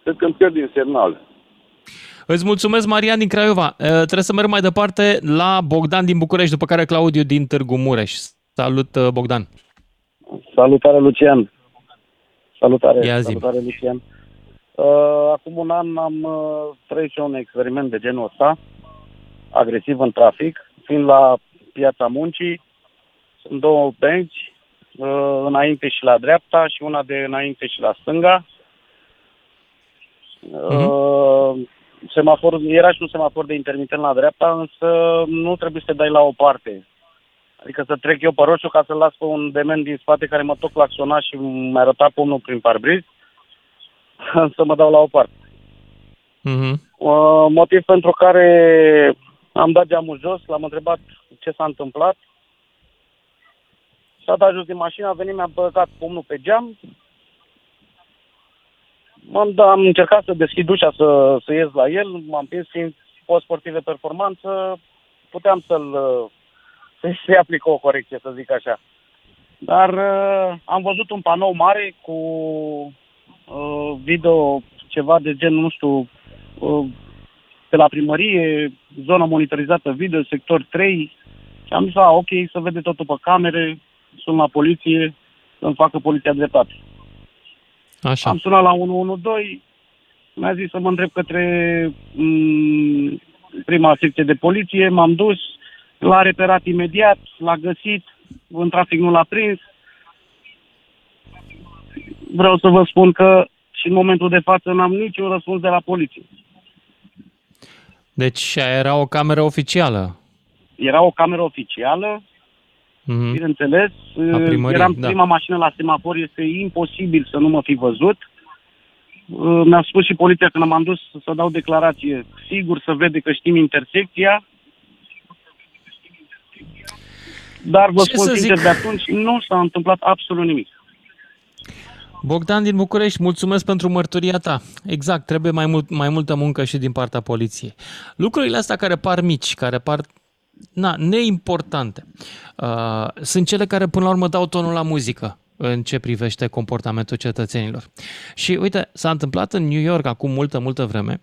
Cred că îmi pierd din semnal. Îți mulțumesc, Marian din Craiova. Uh, Trebuie să merg mai departe la Bogdan din București, după care Claudiu din Târgu Mureș. Salut, uh, Bogdan. Salutare, Lucian. Salutare, Ia zi-mi. salutare, Lucian. Uh, acum un an am uh, trăit și eu un experiment de genul ăsta, agresiv în trafic, fiind la piața muncii, sunt două benzi, uh, înainte și la dreapta și una de înainte și la stânga. Uh, semafor, era și un semafor de intermitent la dreapta, însă nu trebuie să te dai la o parte. Adică să trec eu pe roșu ca să las pe un dement din spate care mă tot claxona și mi-a arătat pomnul prin parbriz, să mă dau la o parte. Mhm. Uh, motiv pentru care am dat geamul jos, l-am întrebat ce s-a întâmplat. S-a dat jos din mașină, a venit, mi-a băgat pomnul pe geam. M-am, da, am încercat să deschid ușa, să, să ies la el, m-am prins fiind post sportiv de performanță, puteam să-l să să-i aplic o corecție, să zic așa. Dar uh, am văzut un panou mare cu uh, video, ceva de gen, nu știu, uh, pe la primărie, zona monitorizată video, sector 3. Și am zis, a, ok, să vede totul pe camere, sun la poliție, să-mi facă poliția dreptate. Așa. Am sunat la 112, mi-a zis să mă întreb către m, prima secție de poliție, m-am dus, l-a reperat imediat, l-a găsit, în trafic nu l-a prins. Vreau să vă spun că și în momentul de față n-am niciun răspuns de la poliție. Deci aia era o cameră oficială. Era o cameră oficială, Mhm. bineînțeles, A primăriei, eram da. prima mașină la semafor, este imposibil să nu mă fi văzut. Uh, Mi-a spus și poliția când m-am dus să dau declarație, sigur să vede că știm intersecția, dar vă Ce spun să sincer, zic? de atunci nu s-a întâmplat absolut nimic. Bogdan din București, mulțumesc pentru mărturia ta. Exact, trebuie mai, mult, mai multă muncă și din partea poliției. Lucrurile astea care par mici, care par na, neimportante, uh, sunt cele care până la urmă dau tonul la muzică în ce privește comportamentul cetățenilor. Și uite, s-a întâmplat în New York acum multă, multă vreme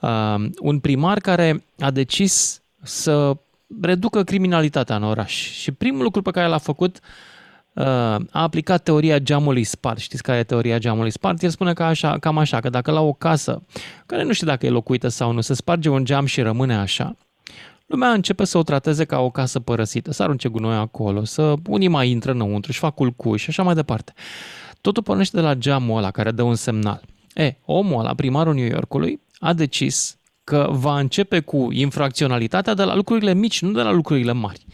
uh, un primar care a decis să reducă criminalitatea în oraș. Și primul lucru pe care l-a făcut uh, a aplicat teoria geamului spart. Știți care e teoria geamului spart? El spune că așa, cam așa, că dacă la o casă, care nu știu dacă e locuită sau nu, se sparge un geam și rămâne așa, lumea începe să o trateze ca o casă părăsită, să arunce gunoi acolo, să unii mai intră înăuntru și fac culcuși și așa mai departe. Totul pornește de la geamul ăla care dă un semnal. E, omul ăla, primarul New Yorkului, a decis că va începe cu infracționalitatea de la lucrurile mici, nu de la lucrurile mari.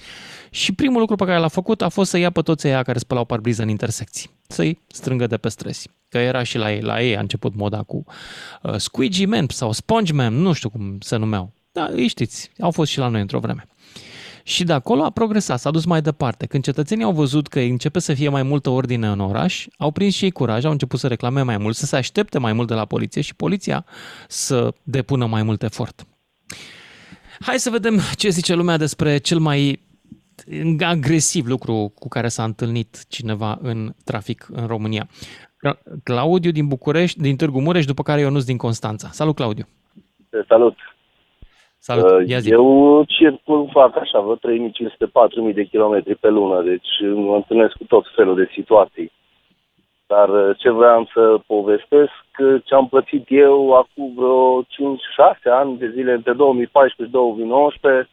Și primul lucru pe care l-a făcut a fost să ia pe toți ăia care spălau parbriză în intersecții, să-i strângă de pe străzi. Că era și la ei, la ei a început moda cu uh, Squeegee Man sau Sponge Man, nu știu cum se numeau. Da, îi știți, au fost și la noi într-o vreme. Și de acolo a progresat, s-a dus mai departe. Când cetățenii au văzut că începe să fie mai multă ordine în oraș, au prins și ei curaj, au început să reclame mai mult, să se aștepte mai mult de la poliție și poliția să depună mai mult efort. Hai să vedem ce zice lumea despre cel mai agresiv lucru cu care s-a întâlnit cineva în trafic în România. Claudiu din București, din Târgu Mureș, după care Ionuț din Constanța. Salut, Claudiu! Salut! Salut, uh, ia zi. Eu circul, fac așa, vă 3500-4000 de kilometri pe lună, deci mă întâlnesc cu tot felul de situații. Dar uh, ce vreau să povestesc, ce am plătit eu acum vreo 5-6 ani de zile, între 2014 și 2019,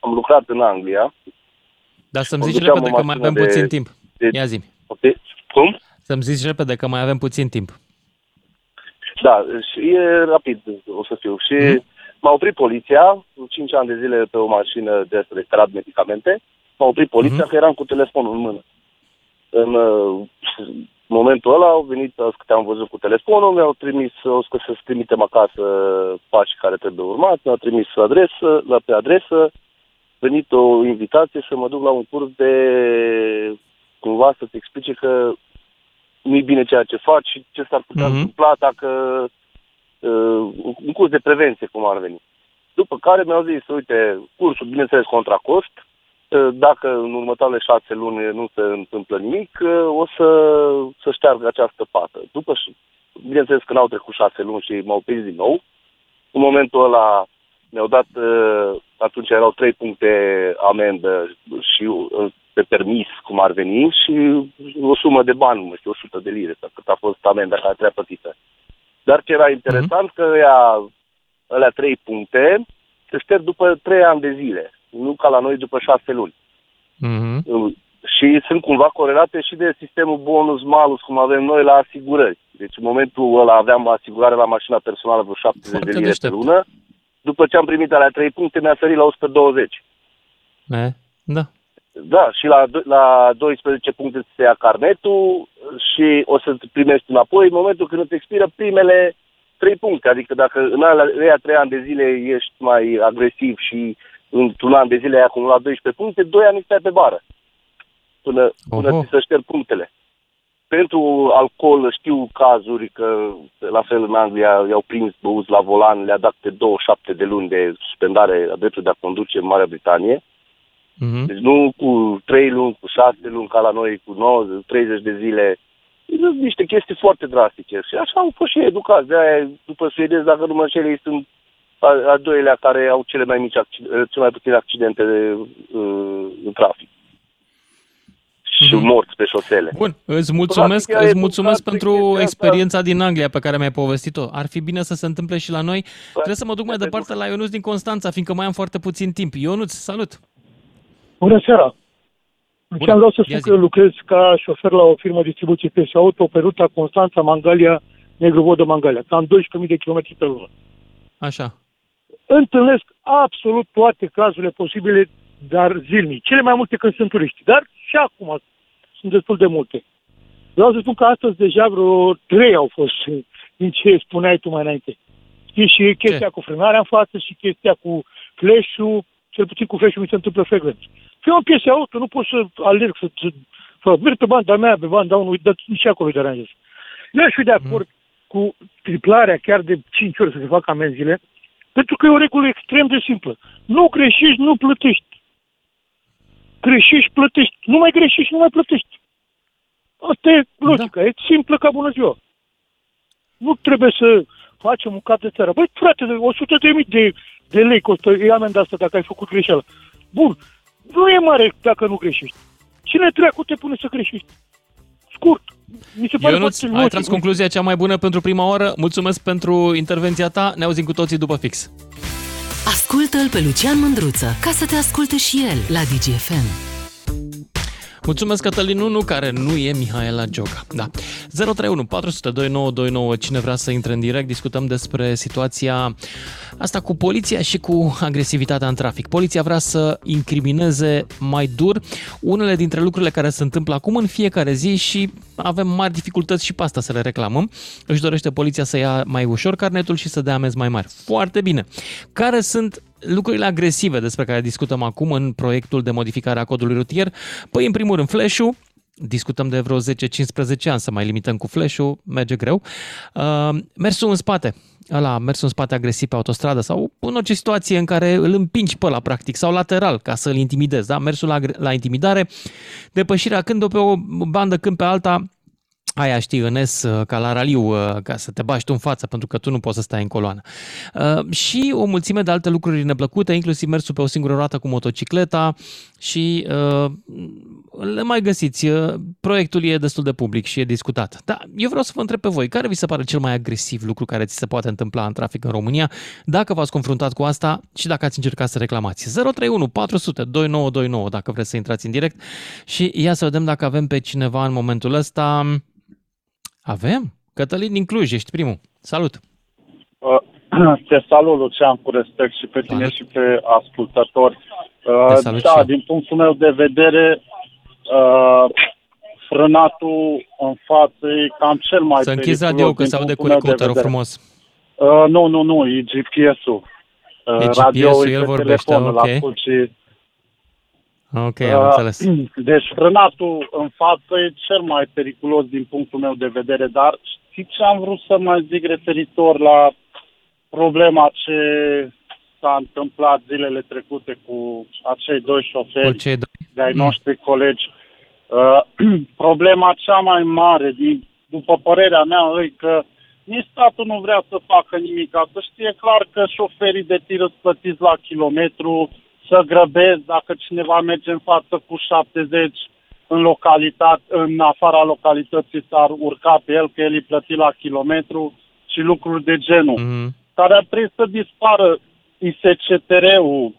am lucrat în Anglia. Dar să-mi zici repede că mai avem de, puțin timp. De, Ia zi okay. Cum? Să-mi zici repede că mai avem puțin timp. Da, și e rapid o să fiu. Și mm M-a oprit poliția, 5 ani de zile pe o mașină de reparat medicamente, m-a oprit poliția uh-huh. că eram cu telefonul în mână. În uh, momentul ăla au venit, te-am văzut cu telefonul, mi-au trimis, o să să trimitem acasă pașii care trebuie urmat, mi-au trimis adresă, la pe adresă, venit o invitație să mă duc la un curs de cumva să-ți explice că nu-i bine ceea ce faci și ce s-ar putea uh-huh. întâmpla dacă uh, un curs de prevenție, cum ar veni. După care mi-au zis, uite, cursul, bineînțeles, contra cost, uh, dacă în următoarele șase luni nu se întâmplă nimic, uh, o să, să șteargă această pată. După, bineînțeles că n-au trecut șase luni și m-au prins din nou. În momentul ăla mi-au dat, uh, atunci erau trei puncte amendă și pe permis, cum ar veni, și o sumă de bani, nu știu, 100 de lire, sau cât a fost amenda care trebuia plătită. Dar ce era interesant, mm-hmm. că ea, alea trei puncte se șterg după trei ani de zile, nu ca la noi după șase luni. Mm-hmm. Și sunt cumva corelate și de sistemul bonus-malus, cum avem noi la asigurări. Deci în momentul ăla aveam asigurare la mașina personală vreo 70 Foarte de lire deștept. pe lună. După ce am primit alea trei puncte, mi-a sărit la 120. E, da. Da, și la, la 12 puncte se ia carnetul și o să primești înapoi în momentul când îți expiră primele 3 puncte. Adică dacă în alea 3 ani de zile ești mai agresiv și într-un an de zile ai acumulat 12 puncte, 2 ani stai pe bară până, până ți se șterg punctele. Pentru alcool știu cazuri că la fel în Anglia i-au prins băuți la volan, le-a dat de 27 de luni de suspendare a dreptului de a conduce în Marea Britanie. Uh-huh. Deci nu cu 3 luni, cu 6 luni ca la noi, cu 9, 30 de zile. Niște chestii foarte drastice. Și așa au fost și educați. De-aia, după suedezi, dacă nu mă înșel, ei sunt a, a doilea care au cele mai mici, cele mai puține accidente de, uh, în trafic și mm-hmm. morți pe șosele. Bun, îți mulțumesc, îți mulțumesc pentru experiența din Anglia pe care mi-ai povestit-o. Ar fi bine să se întâmple și la noi. Bă, Trebuie să mă duc mai departe la Ionuț din Constanța, fiindcă mai am foarte puțin timp. Ionuț, salut! Bună seara! Deci am vreau să spun că eu lucrez ca șofer la o firmă distribuție PS Auto pe ruta Constanța, Mangalia, Negru Mangalia. Cam 12.000 de kilometri pe lună. Așa. Întâlnesc absolut toate cazurile posibile, dar zilnic. Cele mai multe când sunt turiști. Dar și acum sunt destul de multe. Vreau să spun că astăzi deja vreo trei au fost din ce spuneai tu mai înainte. Știi, și chestia ce? cu frânarea în față și chestia cu flash-ul, cel puțin cu flash mi se întâmplă frecvent. Fiu în piese auto, nu pot să alerg, să, să, să merg pe banda mea, pe banda unui, dar nici acolo îi deranjez. Eu aș fi de acord mm. cu triplarea chiar de 5 ori să se facă amenziile, pentru că e o regulă extrem de simplă. Nu greșești, nu plătești. Greșești, plătești. Nu mai greșești, nu mai plătești. Asta e logica, da. e simplă ca bună ziua. Nu trebuie să facem un cap de țară. Băi, frate, 100 de mii de, de lei costă e amenda asta dacă ai făcut greșeală. Bun, nu e mare dacă nu greșești. Cine treacu te pune să greșești? Scurt. Mi se pare Ionuț, ai tras concluzia cea mai bună pentru prima oară. Mulțumesc pentru intervenția ta. Ne auzim cu toții după fix. Ascultă-l pe Lucian Mândruță ca să te asculte și el la DGFM. Mulțumesc Cătălin Unu, care nu e Mihaela Gioca. Da. 031 400 2929, cine vrea să intre în direct, discutăm despre situația asta cu poliția și cu agresivitatea în trafic. Poliția vrea să incrimineze mai dur unele dintre lucrurile care se întâmplă acum în fiecare zi și avem mari dificultăți și pe asta să le reclamăm. Își dorește poliția să ia mai ușor carnetul și să dea amenzi mai mari. Foarte bine. Care sunt lucrurile agresive despre care discutăm acum în proiectul de modificare a codului rutier? Păi, în primul rând, flash-ul, discutăm de vreo 10-15 ani să mai limităm cu flash-ul, merge greu. Uh, mersul în spate, ăla, mersul în spate agresiv pe autostradă sau în orice situație în care îl împingi pe ăla, practic, sau lateral, ca să îl intimidezi, da? Mersul la, la intimidare, depășirea când de pe o bandă, când pe alta, aia știi, în S, uh, ca la raliu, uh, ca să te bași tu în față, pentru că tu nu poți să stai în coloană. Uh, și o mulțime de alte lucruri neplăcute, inclusiv mersul pe o singură roată cu motocicleta și le mai găsiți. Proiectul e destul de public și e discutat. Dar eu vreau să vă întreb pe voi, care vi se pare cel mai agresiv lucru care ți se poate întâmpla în trafic în România, dacă v-ați confruntat cu asta și dacă ați încercat să reclamați. 031 400 2929 dacă vreți să intrați în direct și ia să vedem dacă avem pe cineva în momentul ăsta. Avem? Cătălin din Cluj, ești primul. Salut! Uh, te salut, Lucian, cu respect și pe tine salut. și pe ascultători. Uh, da, din punctul meu de vedere, uh, frânatul în față e cam cel mai Să închizi radio, că se aude cu recorderul frumos. Uh, nu, nu, nu, e GPS-ul. Uh, e GPS-ul, el vorbește, ok. La și Ok, am uh, înțeles. Deci frânatul în față e cel mai periculos din punctul meu de vedere, dar știți ce am vrut să mai zic referitor la problema ce s-a întâmplat zilele trecute cu acei doi șoferi cei doi? de ai mm. noștri colegi. Uh, problema cea mai mare, din, după părerea mea, e că nici statul nu vrea să facă nimic. Să știe clar că șoferii de tir îți plătiți la kilometru, să grăbesc dacă cineva merge în față cu 70 în, localitate, în afara localității s-ar urca pe el, că el îi plăti la kilometru și lucruri de genul, mm-hmm. care ar trebui să dispară ISCTR-ul,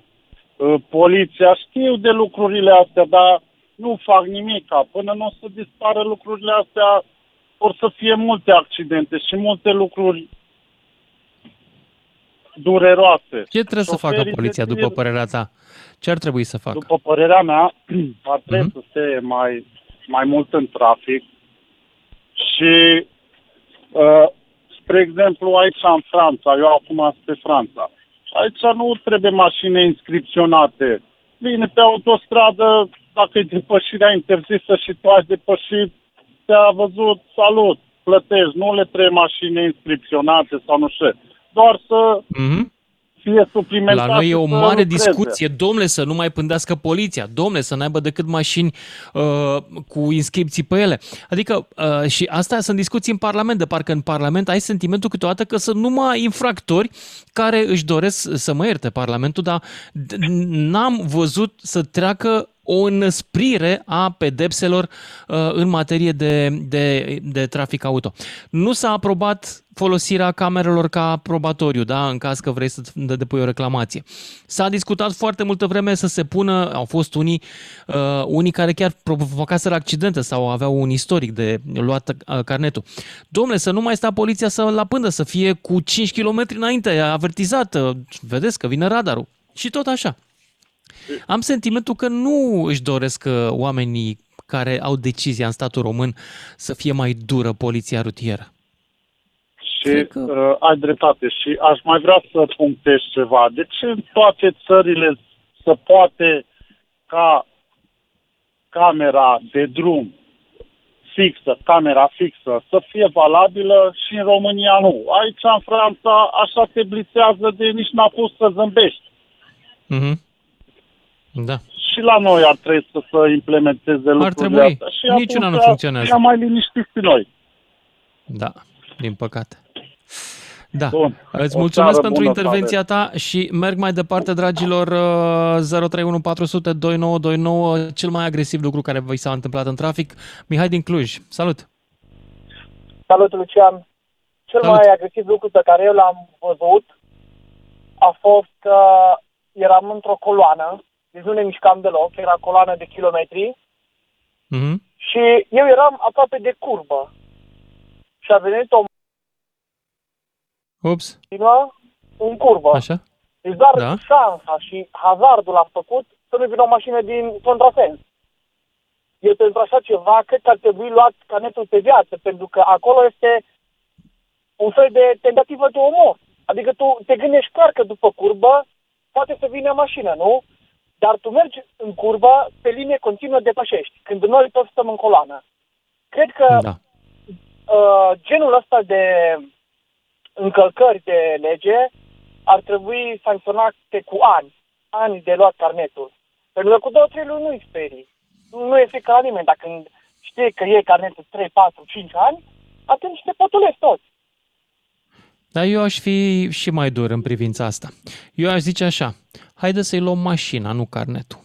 uh, poliția, știu de lucrurile astea, dar nu fac nimic. Până nu o să dispară lucrurile astea, or să fie multe accidente și multe lucruri dureroase. Ce trebuie să facă poliția, după părerea ta? Ce ar trebui să facă? După părerea mea, ar trebui mm-hmm. să se mai, mai mult în trafic și, uh, spre exemplu, aici în Franța, eu acum sunt pe Franța, aici nu trebuie mașini inscripționate. Vine pe autostradă, dacă e depășirea interzisă și tu ai depășit, te-a văzut, salut, plătești, nu le trebuie mașini inscripționate sau nu știu doar să mm-hmm. fie suplimentat. La noi e o mare discuție, domnule, să nu mai pândească poliția, domnule, să n-aibă decât mașini uh, cu inscripții pe ele. Adică, uh, și asta sunt discuții în Parlament, de parcă în Parlament ai sentimentul câteodată că sunt numai infractori care își doresc să mă ierte Parlamentul, dar n-am văzut să treacă o înăsprire a pedepselor uh, în materie de, de, de trafic auto. Nu s-a aprobat folosirea camerelor ca probatoriu, da, în caz că vrei să depui o reclamație. S-a discutat foarte multă vreme să se pună, au fost unii, uh, unii care chiar provocaseră accidente sau aveau un istoric de luat uh, carnetul. Domnule, să nu mai sta poliția să la pândă, să fie cu 5 km înainte avertizată, vedeți că vine radarul. Și tot așa. Am sentimentul că nu își doresc uh, oamenii care au decizia în statul român să fie mai dură poliția rutieră. Și că... uh, ai dreptate. Și aș mai vrea să punctez ceva. De ce în toate țările să poate ca camera de drum fixă, camera fixă, să fie valabilă și în România nu. Aici, în Franța, așa te blițează de nici n-a pus să zâmbești. Mm-hmm. Da. Și la noi ar trebui să, să implementeze lucrurile trebui. astea. Și Niciuna nu funcționează. Și mai liniștiți și noi. Da, din păcate. Da. Bun. Îți O mulțumesc seară pentru bună, intervenția ta și merg mai departe, dragilor, uh, 031 400 2929, cel mai agresiv lucru care vi s-a întâmplat în trafic. Mihai din Cluj, salut! Salut, Lucian! Cel Salut. mai agresiv lucru pe care eu l-am văzut a fost că eram într-o coloană, deci nu ne mișcam deloc, era coloană de kilometri Mhm. și eu eram aproape de curbă. Și a venit o Ups, mașină în curbă. așa? Deci doar Da. șansa și hazardul a făcut să nu vină o mașină din contrasens. Eu pentru așa ceva cred că ar trebui luat canetul pe viață, pentru că acolo este un fel de tentativă de omor. Adică tu te gândești clar că după curbă poate să vină mașină, nu? Dar tu mergi în curbă, pe linie continuă depășești, când noi toți stăm în coloană. Cred că Da. uh, genul ăsta de încălcări de lege ar trebui sancționate cu ani, ani de luat carnetul. Pentru că cu două, trei luni nu-i sperii. Nu e frică la nimeni. Dacă știi că e carnetul 3, 4, 5 ani, atunci te potulezi tot. Dar eu aș fi și mai dur în privința asta. Eu aș zice așa, haide să-i luăm mașina, nu carnetul.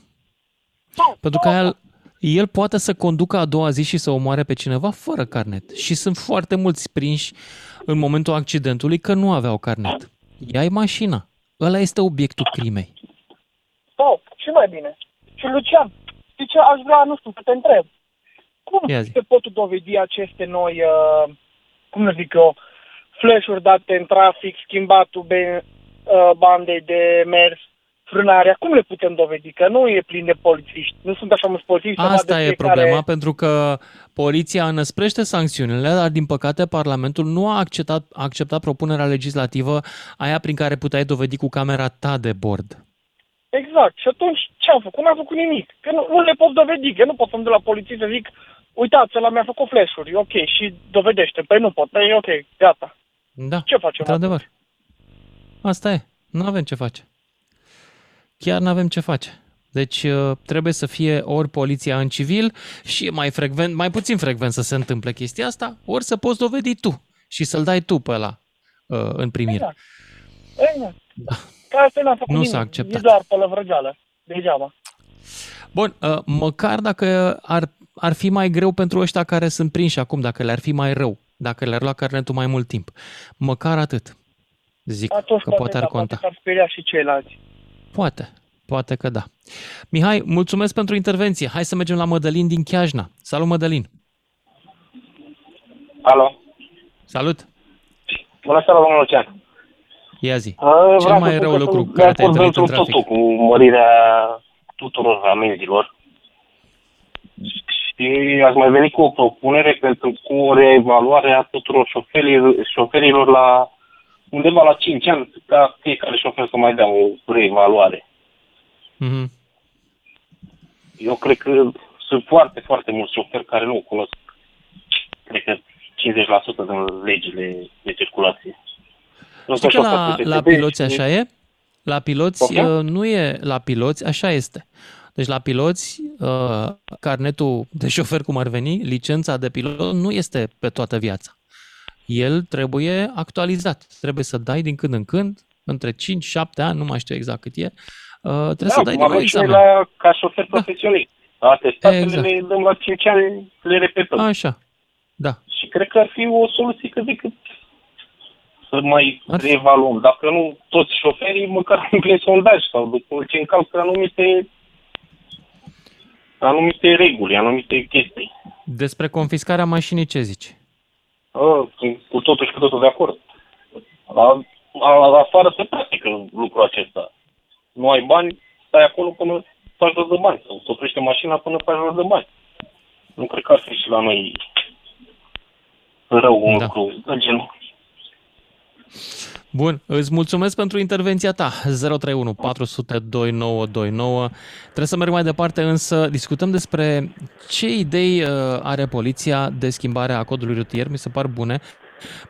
Pentru că el, el poate să conducă a doua zi și să omoare pe cineva fără carnet. Și sunt foarte mulți prinși în momentul accidentului că nu aveau carnet. Ia-i mașina. Ăla este obiectul crimei. Sau, și mai bine. Și Lucian, știi ce aș vrea, nu știu, să te întreb. Cum Ia zi. se pot dovedi aceste noi, uh, cum să zic eu, flash-uri date în trafic, schimbatul be, uh, bandei de mers, frânarea, cum le putem dovedi? Că nu e plin de polițiști, nu sunt așa mulți polițiști. să Asta vadă e fiecare- problema, pentru că poliția înăsprește sancțiunile, dar din păcate Parlamentul nu a acceptat, a acceptat propunerea legislativă aia prin care puteai dovedi cu camera ta de bord. Exact. Și atunci ce am făcut? N-am făcut nimic. Că nu, nu le pot dovedi, că nu pot să-mi de la poliție să zic uitați, ăla mi-a făcut flash-uri, ok, și dovedește. Păi nu pot, păi ok, gata. Da, Ce facem într-adevăr. Asta e. Nu avem ce face. Chiar nu avem ce face. Deci uh, trebuie să fie ori poliția în civil și e mai frecvent, mai puțin frecvent să se întâmple chestia asta, ori să poți dovedi tu și să-l dai tu pe ăla uh, în primire. Exact. Exact. Da. Că asta n-am făcut Nu nimic. s-a acceptat. E doar pălăvrăgeală. Degeaba. Bun, uh, măcar dacă ar, ar fi mai greu pentru ăștia care sunt prinși acum, dacă le-ar fi mai rău, dacă le-ar lua carnetul mai mult timp. Măcar atât. Zic Atunci că poate ar da, conta. Poate că ar speria și ceilalți. Poate, poate că da. Mihai, mulțumesc pentru intervenție. Hai să mergem la Mădălin din Chiajna. Salut, Mădălin. Alo. Salut. Bună seara, domnul Lucian. Ia zi. Uh, Cel vreau mai să spun rău că lucru sunt care de te-ai acord întâlnit în întru trafic. totul cu mărirea tuturor amenzilor. Și aș mai veni cu o propunere pentru cu o reevaluare a tuturor șoferilor, șoferilor la undeva la 5 ani, ca fiecare șofer să mai dea o reevaluare. Mhm. Eu cred că sunt foarte, foarte mulți șoferi care nu cunosc, cred că 50% din legile de circulație. Nu Știi sunt că la, șoferi la PTB piloți și- așa e? La piloți Poftim? uh, nu e la piloți, așa este. Deci la piloți, uh, carnetul de șofer, cum ar veni, licența de pilot, nu este pe toată viața. El trebuie actualizat. Trebuie să dai din când în când, între 5-7 ani, nu mai știu exact cât e, uh, trebuie da, să dai cum din nou avem și noi examen. la, ca șofer profesionist. Atestatele Exact. le dăm la 5 ani, le repetăm. Așa, da. Și cred că ar fi o soluție cât de cât să mai reevaluăm. Dacă nu toți șoferii, măcar prin sondaj sau după ce încalcă anumite anumite reguli, anumite chestii. Despre confiscarea mașinii ce zici? Uh, sunt cu totul și cu totul de acord. La, la, la afară se practică lucrul acesta. Nu ai bani, stai acolo până faci rost de bani. Sau să oprește mașina până faci rost de bani. Nu cred că ar fi și la noi rău un Da. lucru de genul. Bun, îți mulțumesc pentru intervenția ta. 031 400 2929. Trebuie să merg mai departe, însă discutăm despre ce idei uh, are poliția de schimbare a codului rutier. Mi se par bune.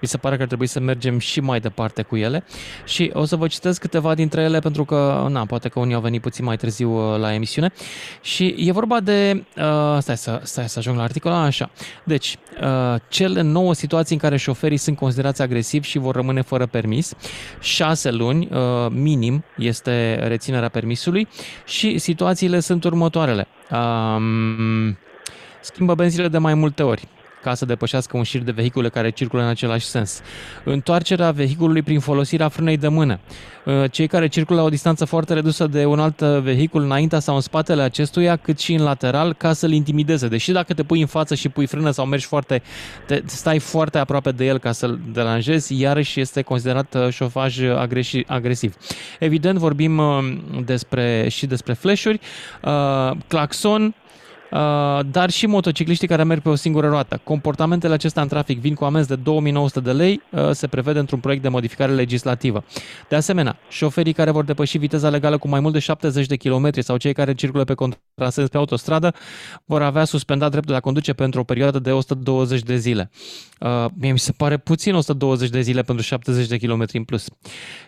Mi se pare că ar trebui să mergem și mai departe cu ele. Și o să vă citesc câteva dintre ele pentru că, na, poate că unii au venit puțin mai târziu uh, la emisiune. Și e vorba de, uh, stai, să, stai să ajung la articol, așa, deci, uh, cele nouă situații în care șoferii sunt considerați agresivi și vor rămâne fără permis, șase luni, uh, minim, este reținerea permisului și situațiile sunt următoarele. Um, schimbă benzile de mai multe ori ca să depășească un șir de vehicule care circulă în același sens. Întoarcerea vehiculului prin folosirea frânei de mână. Uh, cei care circulă la o distanță foarte redusă de un alt vehicul înaintea sau în spatele acestuia, cât și în lateral, ca să-l intimideze. Deși dacă te pui în față și pui frână sau mergi foarte, te, stai foarte aproape de el ca să-l deranjezi, iarăși este considerat uh, șofaj agresiv. Evident, vorbim uh, despre, și despre flash-uri, claxon, Uh, dar și motocicliștii care merg pe o singură roată. Comportamentele acestea în trafic vin cu amenzi de 2900 de lei, uh, se prevede într-un proiect de modificare legislativă. De asemenea, șoferii care vor depăși viteza legală cu mai mult de 70 de km sau cei care circulă pe contrasens pe autostradă vor avea suspendat dreptul de a conduce pentru o perioadă de 120 de zile. Uh, mie mi se pare puțin 120 de zile pentru 70 de km în plus.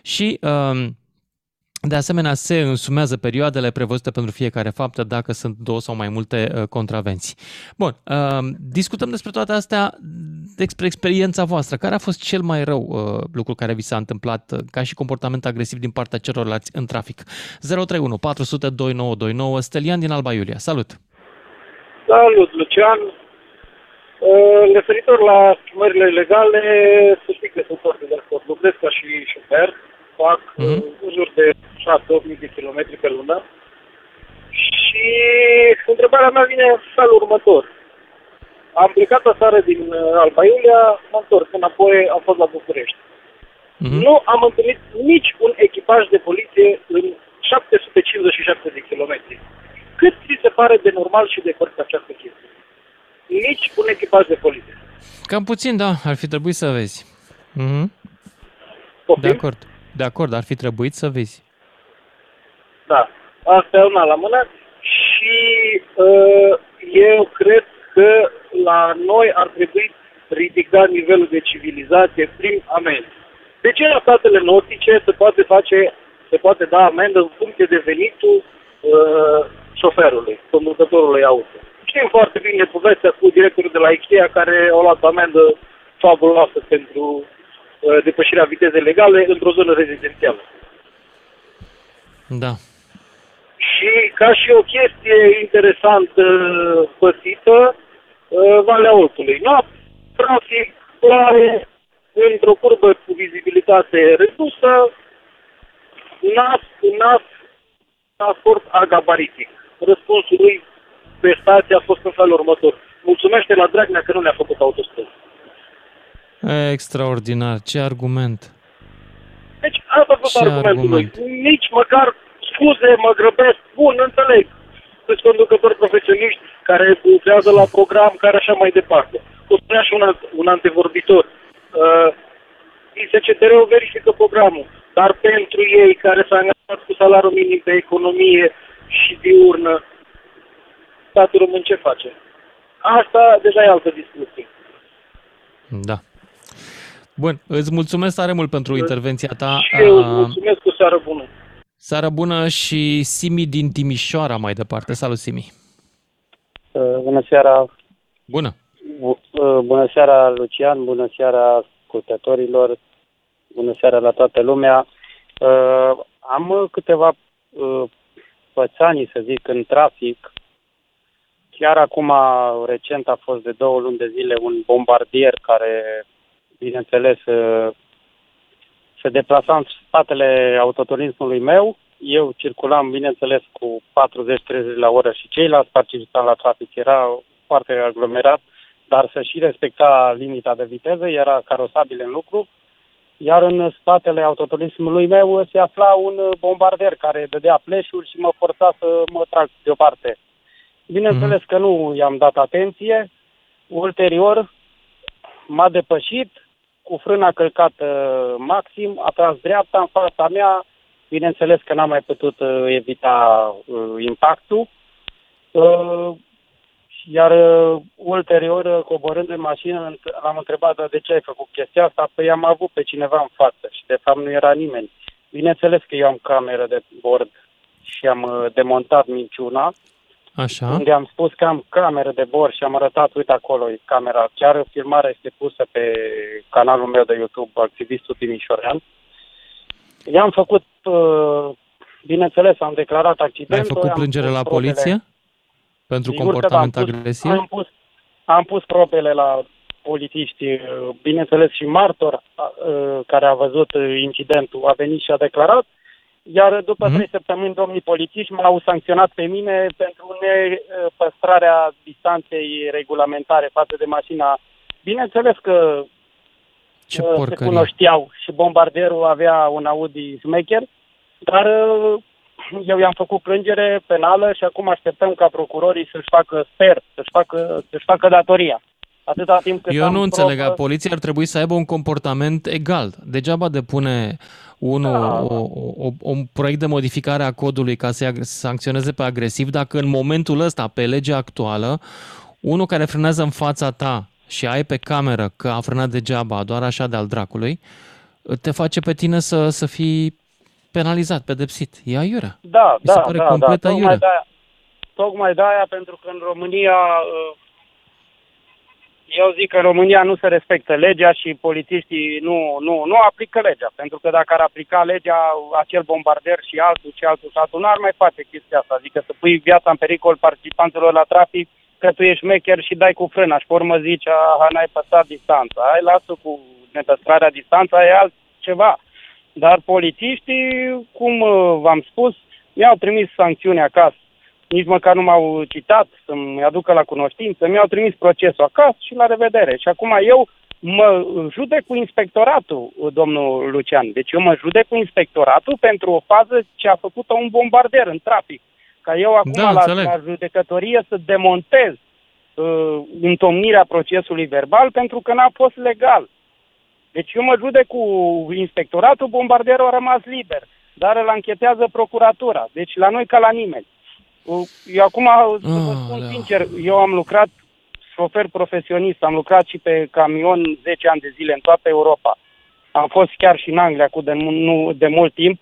Și uh, de asemenea, se însumează perioadele prevăzute pentru fiecare faptă dacă sunt două sau mai multe uh, contravenții. Bun, uh, discutăm despre toate astea despre experiența voastră. Care a fost cel mai rău uh, lucru care vi s-a întâmplat uh, ca și comportament agresiv din partea celorlalți în trafic? 031 400 2929 Stelian din Alba Iulia. Salut! Salut, Lucian! Uh, referitor la schimbările legale, să știi că sunt foarte de acord. Lucrez ca și șofer, fac uh-huh. în jur de 6-8 de kilometri pe lună. Și întrebarea mea vine în felul următor. Am plecat aseară din uh, Alba Iulia, m-am întors înapoi, am fost la București. Uh-huh. Nu am întâlnit nici un echipaj de poliție în 757 de kilometri. Cât ți se pare de normal și de corect această chestie? Nici un echipaj de poliție. Cam puțin, da, ar fi trebuit să vezi. Uh-huh. De acord. De acord, ar fi trebuit să vezi. Da, asta e una la mână și uh, eu cred că la noi ar trebui ridicat nivelul de civilizație prin amenzi. De ce la statele nordice se poate face, se poate da amendă în funcție de venitul uh, șoferului, conducătorului auto? Știm foarte bine povestea cu directorul de la Ikea care a luat amendă fabuloasă pentru uh, depășirea vitezei legale într-o zonă rezidențială. Da. Și ca și o chestie interesantă pățită, uh, Valea Oltului. Noapte, trafic, ploaie, într-o curbă cu vizibilitate redusă, nas, nas, transport agabaritic. Răspunsul lui pe stație a fost în felul următor. Mulțumește la Dragnea că nu ne-a făcut autostrăzi. Extraordinar. Ce argument. Deci asta a fost Ce argumentul argument. lui. Nici măcar scuze, mă grăbesc, bun, înțeleg. Sunt conducători profesioniști care lucrează la program, care așa mai departe. O spunea și un, un antevorbitor. Uh, ISCTR-ul verifică programul, dar pentru ei care s-au angajat cu salariul minim pe economie și diurnă, statul român ce face? Asta deja e altă discuție. Da. Bun, îți mulțumesc tare mult pentru intervenția ta. Și eu îți mulțumesc cu seară bună. Seară bună și Simi din Timișoara mai departe. Salut, Simi! Uh, bună seara! Bună! Uh, bună seara, Lucian! Bună seara ascultătorilor! Bună seara la toată lumea! Uh, am câteva pățanii, să zic, în trafic. Chiar acum, recent, a fost de două luni de zile un bombardier care, bineînțeles, se deplasa în spatele autoturismului meu. Eu circulam, bineînțeles, cu 40-30 la oră și ceilalți participanți la trafic. Era foarte aglomerat, dar să și respecta limita de viteză, era carosabil în lucru. Iar în spatele autoturismului meu se afla un bombarder care dădea pleșuri și mă forța să mă trag deoparte. Bineînțeles mm-hmm. că nu i-am dat atenție. Ulterior m-a depășit, cu frâna călcată maxim, a tras dreapta în fața mea, bineînțeles că n-am mai putut uh, evita uh, impactul, uh, iar uh, ulterior, uh, coborând în mașină, l-am întrebat "Dar de ce ai făcut chestia asta, păi am avut pe cineva în față și de fapt nu era nimeni. Bineînțeles că eu am cameră de bord și am uh, demontat minciuna, Așa. unde am spus că am cameră de bord și am arătat, uite acolo e camera. Chiar filmarea este pusă pe canalul meu de YouTube, Activistul Timișorean. I-am făcut, uh, bineînțeles, am declarat accidentul. Ai făcut am plângere pus la probele. poliție? Pentru Sigur că comportament da, am pus, agresiv? Am pus, am pus probele la polițiști, uh, bineînțeles și martor uh, care a văzut uh, incidentul a venit și a declarat, iar după Mhm. trei săptămâni domnii polițiști m-au sancționat pe mine pentru nepăstrarea distanței regulamentare față de mașina. Bineînțeles că Ce uh, se porcărie. cunoșteau și bombarderul avea un Audi Smecher, dar uh, eu i-am făcut plângere penală și acum așteptăm ca procurorii să-și facă, sper, să-și facă, să-și facă datoria. Atâta timp cât Eu am nu înțeleg, probă- poliția ar trebui să aibă un comportament egal. Degeaba depune unul Da. o, o, un proiect de modificare a codului ca să sancționeze pe agresiv, dacă în momentul ăsta, pe legea actuală, unul care frânează în fața ta și ai pe cameră că a frânat degeaba, doar așa de al dracului, te face pe tine să, să fii penalizat, pedepsit. E aiurea. Da, Mi se da, pare da, complet da. aiurea. Tocmai de-aia, tocmai de-aia, pentru că în România, uh, eu zic că în România nu se respectă legea și polițiștii nu, nu, nu aplică legea. Pentru că dacă ar aplica legea, acel bombarder și altul și altul și altul, n-ar mai face chestia asta. Adică să pui viața în pericol participanților la trafic, că tu ești șmecher și dai cu frâna și pe urmă zici, aha, n-ai păstrat distanța. Hai, lasă cu nepăstrarea distanța, e altceva. Dar polițiștii, cum uh, v-am spus, mi-au trimis sancțiuni acasă. Nici măcar nu m-au citat să-mi aducă la cunoștință, mi-au trimis procesul acasă și la revedere. Și acum eu mă judec cu inspectoratul, domnul Lucian. Deci eu mă judec cu inspectoratul pentru o fază ce a făcut-o un bombarder în trafic. Ca eu acum Da, la, înțeleg. la judecătorie să demontez uh, întomnirea procesului verbal pentru că n-a fost legal. Deci eu mă judec cu inspectoratul, bombarderul a rămas liber, dar îl anchetează procuratura. Deci la noi ca la nimeni. Uh, Eu acum, să vă spun sincer, eu am lucrat șofer profesionist, am lucrat și pe camion 10 ani de zile în toată Europa. Am fost chiar și în Anglia cu de, nu, de mult timp,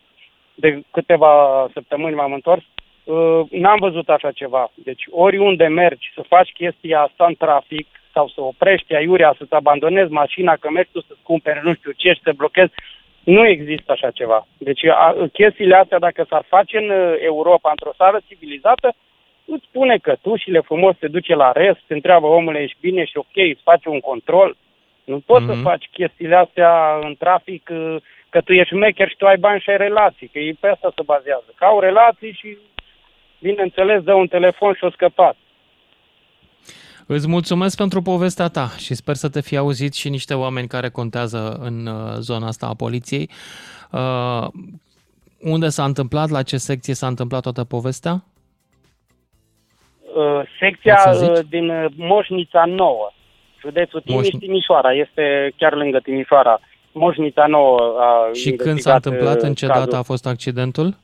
de câteva săptămâni m-am întors. Uh, n-am văzut așa ceva. Deci oriunde mergi să faci chestia asta în trafic sau să oprești aiurea, să-ți abandonezi mașina, că mergi tu să-ți cumperi nu știu ce și să blochezi, nu există așa ceva. Deci a, chestiile astea, dacă s-ar face în uh, Europa, într-o țară civilizată, îți spune că tu și le frumos te duce la rest, te întreabă omule, ești bine și ok, îți face un control. Nu poți Mhm. să faci chestiile astea în trafic uh, că tu ești mecher și tu ai bani și ai relații, că ei pe asta se bazează. Că au relații și, bineînțeles, dă un telefon și o scăpat. Îți mulțumesc pentru povestea ta și sper să te fi auzit și niște oameni care contează în uh, zona asta a poliției. Uh, unde s-a întâmplat, la ce secție s-a întâmplat toată povestea? Uh, secția Poți să uh, zici? din uh, Moșnița Nouă, județul Timiș, Moșni- Timișoara, este chiar lângă Timișoara. Moșnița Nouă a Și când investigat, s-a întâmplat, uh, în ce cazul. dată a fost accidentul?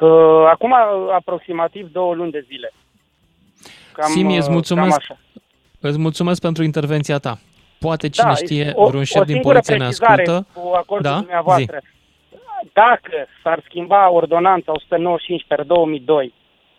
Uh, acum uh, aproximativ două luni de zile. Cam, Simi, îți uh, mulțumesc, cam așa. îți mulțumesc pentru intervenția ta. Poate cine Da, știe, o- vreun șef o din singură poliție ne precizare ascultă. Cu acordul Da? dumneavoastră. Dacă s-ar schimba ordonanța 195 per 2002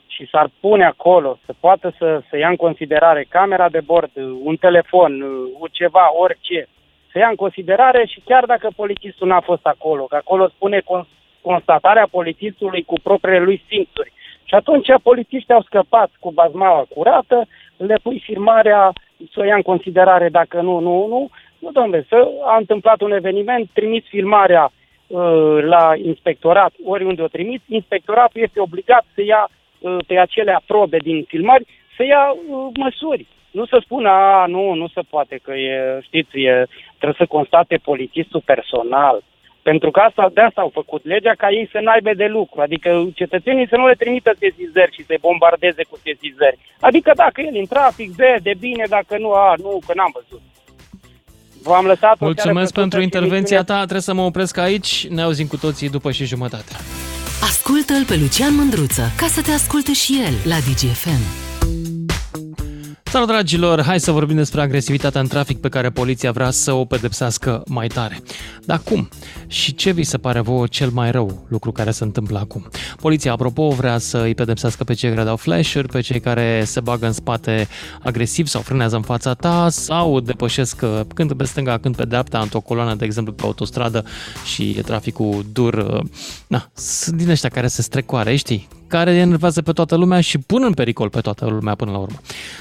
și s-ar pune acolo să poată să, să ia în considerare camera de bord, un telefon, uh, ceva, orice, să ia în considerare și chiar dacă polițistul n-a fost acolo, că acolo spune cons- constatarea polițistului cu propriile lui simțuri. Și atunci polițiștii au scăpat cu bazmaua curată, le pui firmarea, să o ia în considerare dacă nu, nu, nu. Nu, domnule, să a întâmplat un eveniment, trimiți filmarea uh, la inspectorat, oriunde o trimiți, inspectoratul este obligat să ia uh, pe acele probe din filmări, să ia uh, măsuri. Nu să spună, a, nu, nu se poate, că e, știți, e, trebuie să constate polițistul personal. Pentru că asta, de asta au făcut legea, ca ei să n-aibă de lucru. Adică cetățenii să nu le trimită sesizări și să bombardeze cu sesizări. Adică dacă el în trafic, de, de bine, dacă nu, a, nu, că n-am văzut. V-am lăsat Mulțumesc pentru intervenția ta, trebuie să mă opresc aici. Ne auzim cu toții după și jumătate. Ascultă-l pe Lucian Mândruță ca să te asculte și el la DGFM. Salut, dragilor! Hai să vorbim despre agresivitatea în trafic pe care poliția vrea să o pedepsească mai tare. Dar cum? Și ce vi se pare vouă cel mai rău lucru care se întâmplă acum? Poliția, apropo, vrea să îi pedepsească pe cei care dau flash pe cei care se bagă în spate agresiv sau frânează în fața ta sau depășesc uh, când pe stânga, când pe dreapta, într-o coloană, de exemplu, pe autostradă și e traficul dur. Uh, na, sunt din ăștia care se strecoare, știi? Care enervează pe toată lumea și pun în pericol pe toată lumea până la urmă.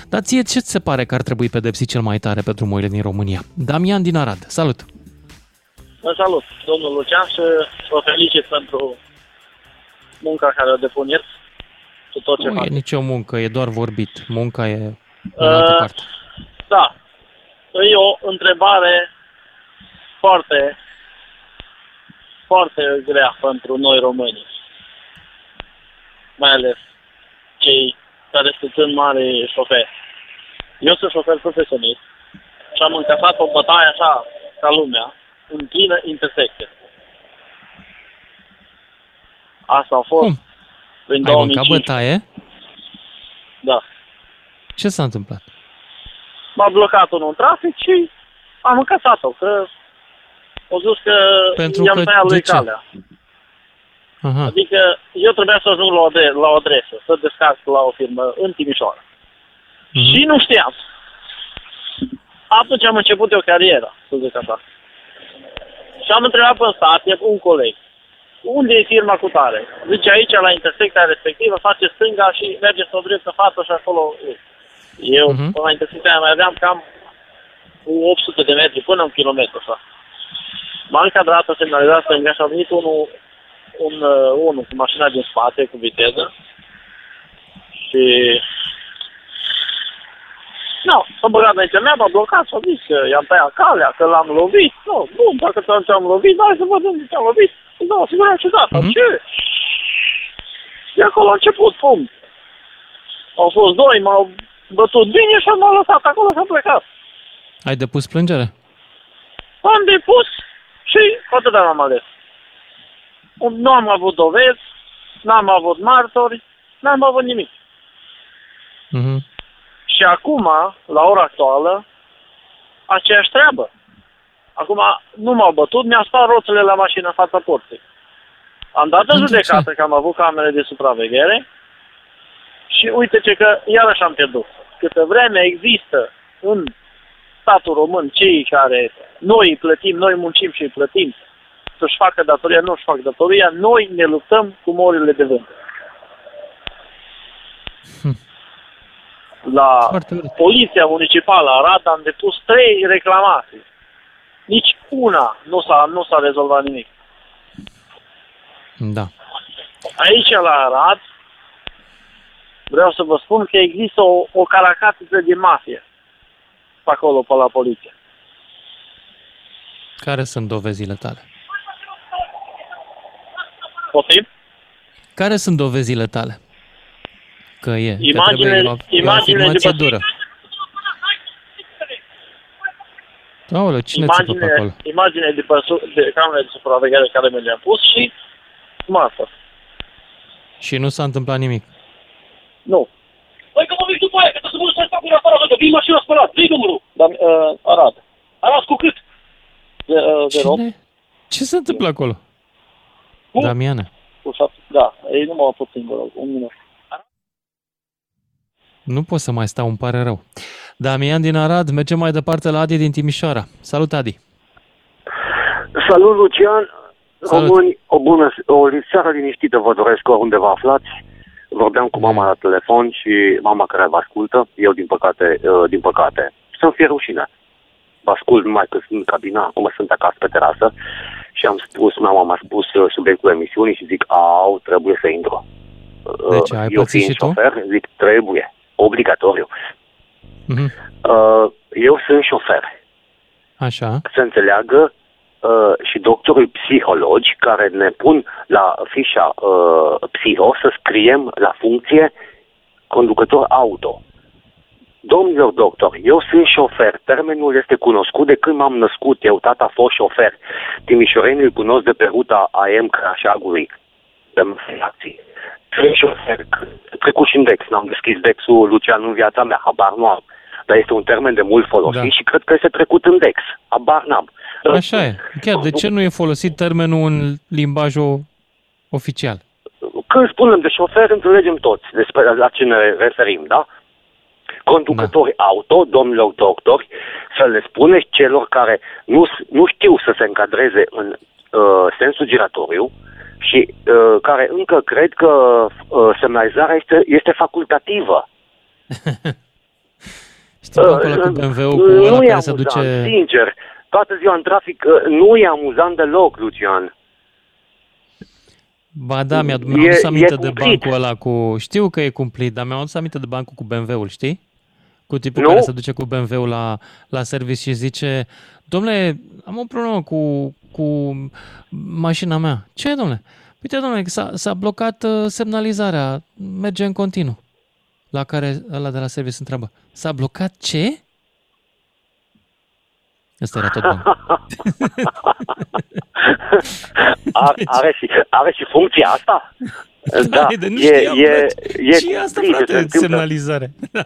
Dar ție ce ți se pare că ar trebui pedepsit cel mai tare pe drumurile din România? Damian din Arad, salut! Vă salut, domnul Lucian, și vă felicit pentru munca care o depuneți cu tot ce Nu faceți. e nicio muncă, e doar vorbit. Munca e în Uh, altă parte. Da. E o întrebare foarte, foarte grea pentru noi români. Mai ales cei care sunt în mare șoferi. Eu sunt șofer profesionist și am încasat o bătaie așa ca lumea, în plină intersecție. Asta a fost Cum? prin Ai mâncat 2005. bătaie? Da. Ce s-a întâmplat? m-a blocat unul în trafic și am încasat-o, că au zis că Pentru i-am că tăiat de lui ce? calea. Aha. Adică eu trebuia să ajung la o, adre- la o adresă, să descarc la o firmă în Timișoara. Mhm. Și nu știam. Atunci am început eu cariera, să zic așa. Și am întrebat pe stat, e un coleg, unde e firma cu tare? Zice aici, la intersecția respectivă, face stânga și merge să o dreaptă față și acolo e. Eu, Mhm. până la intersecția aia mai aveam cam cu 800 de metri, până un kilometru, așa. M-am încadrat, a semnalizat stânga și a venit unul, un, uh, unul cu mașina din spate, cu viteză. Și... Nu, s-a băgat înaintea mea, m-a blocat și a zis că i-am tăiat calea, că l-am lovit. Nu, bun, dacă ți-am lovit, hai să vedem de ce am lovit. Îți dau asigurare și data. Mhm. Ce? De acolo a început, pum. Au fost doi, m-au bătut bine și m-au lăsat acolo și am plecat. Ai depus plângere? Am depus și atât am ales. Nu am avut dovezi, n-am avut martori, n-am avut nimic. Mhm. Și acum, la ora actuală, aceeași treabă. Acum nu m-au bătut, mi-a spart roțile la mașină în fața porții. Am dat în Pentru judecată că am avut camere de supraveghere și uite ce că iarăși am pierdut. Câtă vreme există în statul român cei care noi îi plătim, noi muncim și îi plătim să-și facă datoria, nu își fac datoria, noi ne luptăm cu morile de vânt. La Poliția Municipală Arad am depus trei reclamații. Nici una nu s-a, nu s-a rezolvat nimic. Da. Aici, la Arad, vreau să vă spun că există o, o caracatiță de mafie pe acolo, pe la poliție. Care sunt dovezile tale? Poftim? Care sunt dovezile tale? Că e, că Imagine- trebuie e o- e o imagine afirmație după- dură. Aoleu, cine țipă pe acolo? Imagine, imagine de, pe, su- de camere de supraveghere care mi le-am pus și marfă. Și nu s-a întâmplat nimic. Nu. Păi că mă vezi după aia, că trebuie să mă duci să fac afară, că vin mașina spălat, dă numărul. Dar uh, Arad. Arad cu cât? De, uh, de rog. Cine? Ce se întâmplă acolo? Damiana. Cu șapte. Da, ei nu m-au pus singur, un minut. Nu pot să mai stau, îmi pare rău. Damian din Arad, mergem mai departe la Adi din Timișoara. Salut, Adi! Salut, Lucian! Salut. Români, o bună, o seară liniștită vă doresc oriunde vă aflați. Vorbeam cu mama la telefon și mama care vă ascultă, eu din păcate, uh, din păcate, să-mi fie rușine. Vă ascult numai că sunt în cabina, acum sunt acasă pe terasă și am spus, mama m-a spus uh, subiectul emisiunii și zic, au, trebuie să intru. Uh, De ce, ai eu pățit fiind și tu? șofer, zic, trebuie, obligatoriu. Mhm. Uh, eu sunt șofer. Așa. să înțeleagă uh, și doctorii psihologi care ne pun la fișa uh, psiho să scriem la funcție conducător auto. Domnilor doctori, eu sunt șofer. Termenul este cunoscut de când m-am născut. Eu, tata, a fost șofer. Timișorenii îl cunosc de pe ruta AM Crașagului. De reacții. Sunt șofer. Trecut și în Dex. N-am deschis Dexul Lucian în viața mea. Habar nu am. Dar este un termen de mult folosit da. și cred că este trecut în Dex. Habar n-am. Așa e. Chiar, de ce nu e folosit termenul în limbajul oficial? Când spunem de șofer, înțelegem toți despre la ce ne referim, da? Conducători da. auto, domnilor doctori, să le spuneți celor care nu, nu știu să se încadreze în uh, sensul giratoriu și uh, care încă cred că uh, semnalizarea este, este facultativă. Știi uh, acolo cu BMW-ul cu ăla care se duce... sincer. Toată ziua în trafic uh, nu e amuzant deloc, Lucian. Ba da, mi-am adus aminte de bancul ăla cu... Știu că e cumplit, dar mi-am adus aminte de bancul cu BMW-ul, știi? Cu tipul nu? care se duce cu BMW-ul la, la service și zice Domnule, am o problemă cu, cu mașina mea. Ce, domnule? Uite, domnule, s-a, s-a blocat uh, semnalizarea, merge în continuu. La care ăla de la service întreabă, s-a blocat ce? Asta era tot bun. are, are, și, are și funcția asta? Da, de nu e, e, e, și asta, frate, semnalizare.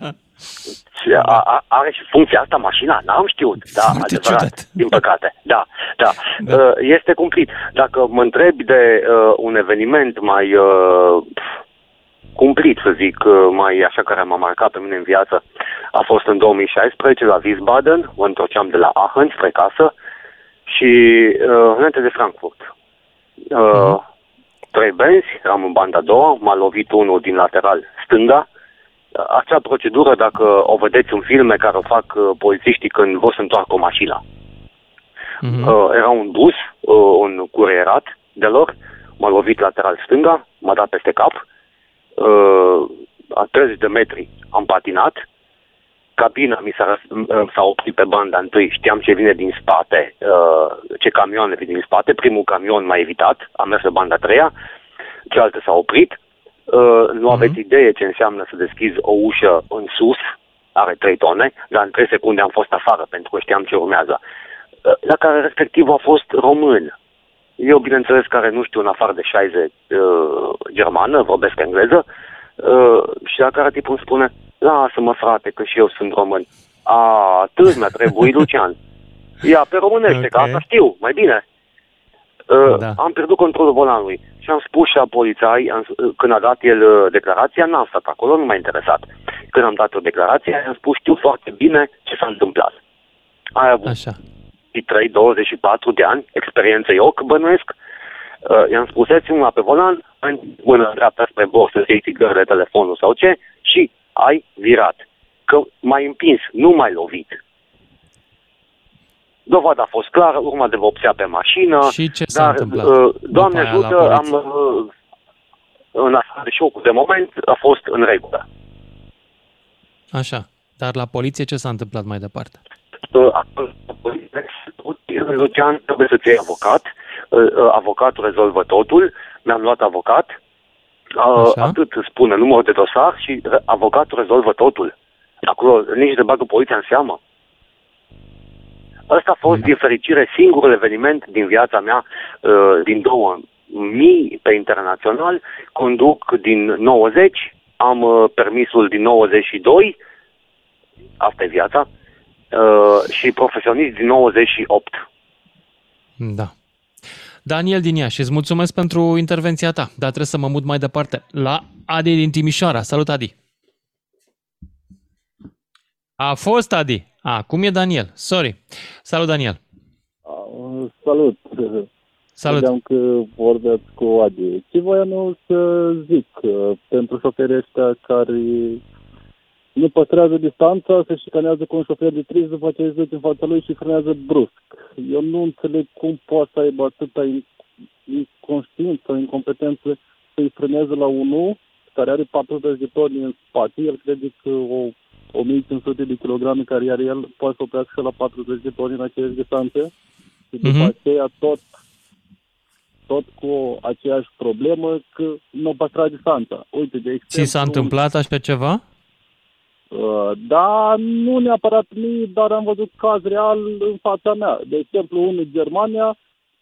A, are și funcția asta mașina? N-am știut. Da, Foarte adevărat, ciudat. din păcate. Da, da, da. Uh, este cumplit. Dacă mă întrebi de uh, un eveniment mai uh, cumplit, să zic, uh, mai așa care m-a marcat pe mine în viață, a fost în 2016 la Wiesbaden, mă întorceam de la Aachen spre casă și uh, înainte de Frankfurt. Uh, uh-huh. Trei benzi, eram în banda a doua, m-a lovit unul din lateral stânga. Acea procedură, dacă o vedeți în filme care o fac uh, polițiștii când vor să întoarcă o mașină. Uh-huh. Uh, era un bus, uh, un curierat de lor, m-a lovit lateral stânga, m-a dat peste cap, uh, a 30 de metri am patinat, cabina mi s-a, s-a oprit pe banda întâi, știam ce vine din spate, uh, ce camioane vin din spate, primul camion m-a evitat, am mers pe banda a treia, cealaltă s-a oprit, uh, nu uh-huh. aveți idee ce înseamnă să deschizi o ușă în sus, are 3 tone, dar în 3 secunde am fost afară pentru că știam ce urmează. Uh, la care respectiv a fost român. Eu, bineînțeles, care nu știu în afară de 60 uh, germană, vorbesc engleză, uh, și la care tipul îmi spune, lasă-mă frate, că și eu sunt român. A, atât mi-a trebuit, Lucian. Ia, pe românește, okay. că asta știu, mai bine. Uh, da. Am pierdut controlul volanului și am spus și la polițai, am, uh, când a dat el uh, declarația, n-am stat acolo, nu m-a interesat. Când am dat o declarație, am spus, știu foarte bine ce s-a întâmplat. Ai avut Așa. 23-24 de ani, experiență eu, că bănuiesc, uh, i-am spus, mâna pe volan, în mână dreapta spre bord să iei țigările, telefonul sau ce, și ai virat. Că m-ai împins, nu m-ai lovit. Dovada a fost clară, urma de vopsea pe mașină. Și ce s-a dar, întâmplat? Uh, Doamne ajută, am, uh, în afară de șocul de moment, a fost în regulă. Așa. Dar la poliție ce s-a întâmplat mai departe? Lucian, trebuie să-ți iei avocat. Avocatul rezolvă totul. Mi-am luat avocat. Așa. Atât spune numărul de dosar și avocatul rezolvă totul. Acolo nici de bagă poliția în seamă. Ăsta a fost, din fericire, singurul eveniment din viața mea din 2000 pe internațional. Conduc din 90, am permisul din 92, asta e viața, Uh, și profesionist din 98. Da. Daniel din Iași, îți mulțumesc pentru intervenția ta, dar trebuie să mă mut mai departe la Adi din Timișoara. Salut, Adi! A fost Adi. A, cum e Daniel? Sorry. Salut, Daniel. Uh, salut. Salut. Vedeam că vorbeați cu Adi. Ce voiam să zic uh, pentru șoferii ăștia care nu păstrează distanța, se șicanează cu un șofer de triz, după ce îți în fața lui și frânează brusc. Eu nu înțeleg cum poate să aibă atâta inconștiință, incompetență să-i frâneze la unul care are 40 de toni în spate, el crede că o 1500 de kilograme care are el poate să oprească la 40 de toni în aceeași distanțe și după uh-huh. aceea tot tot cu aceeași problemă că nu păstra distanța. Uite, de exemplu... Ți s-a întâmplat așa ceva? Uh, dar nu neapărat mie, dar am văzut caz real în fața mea. De exemplu, unul în Germania,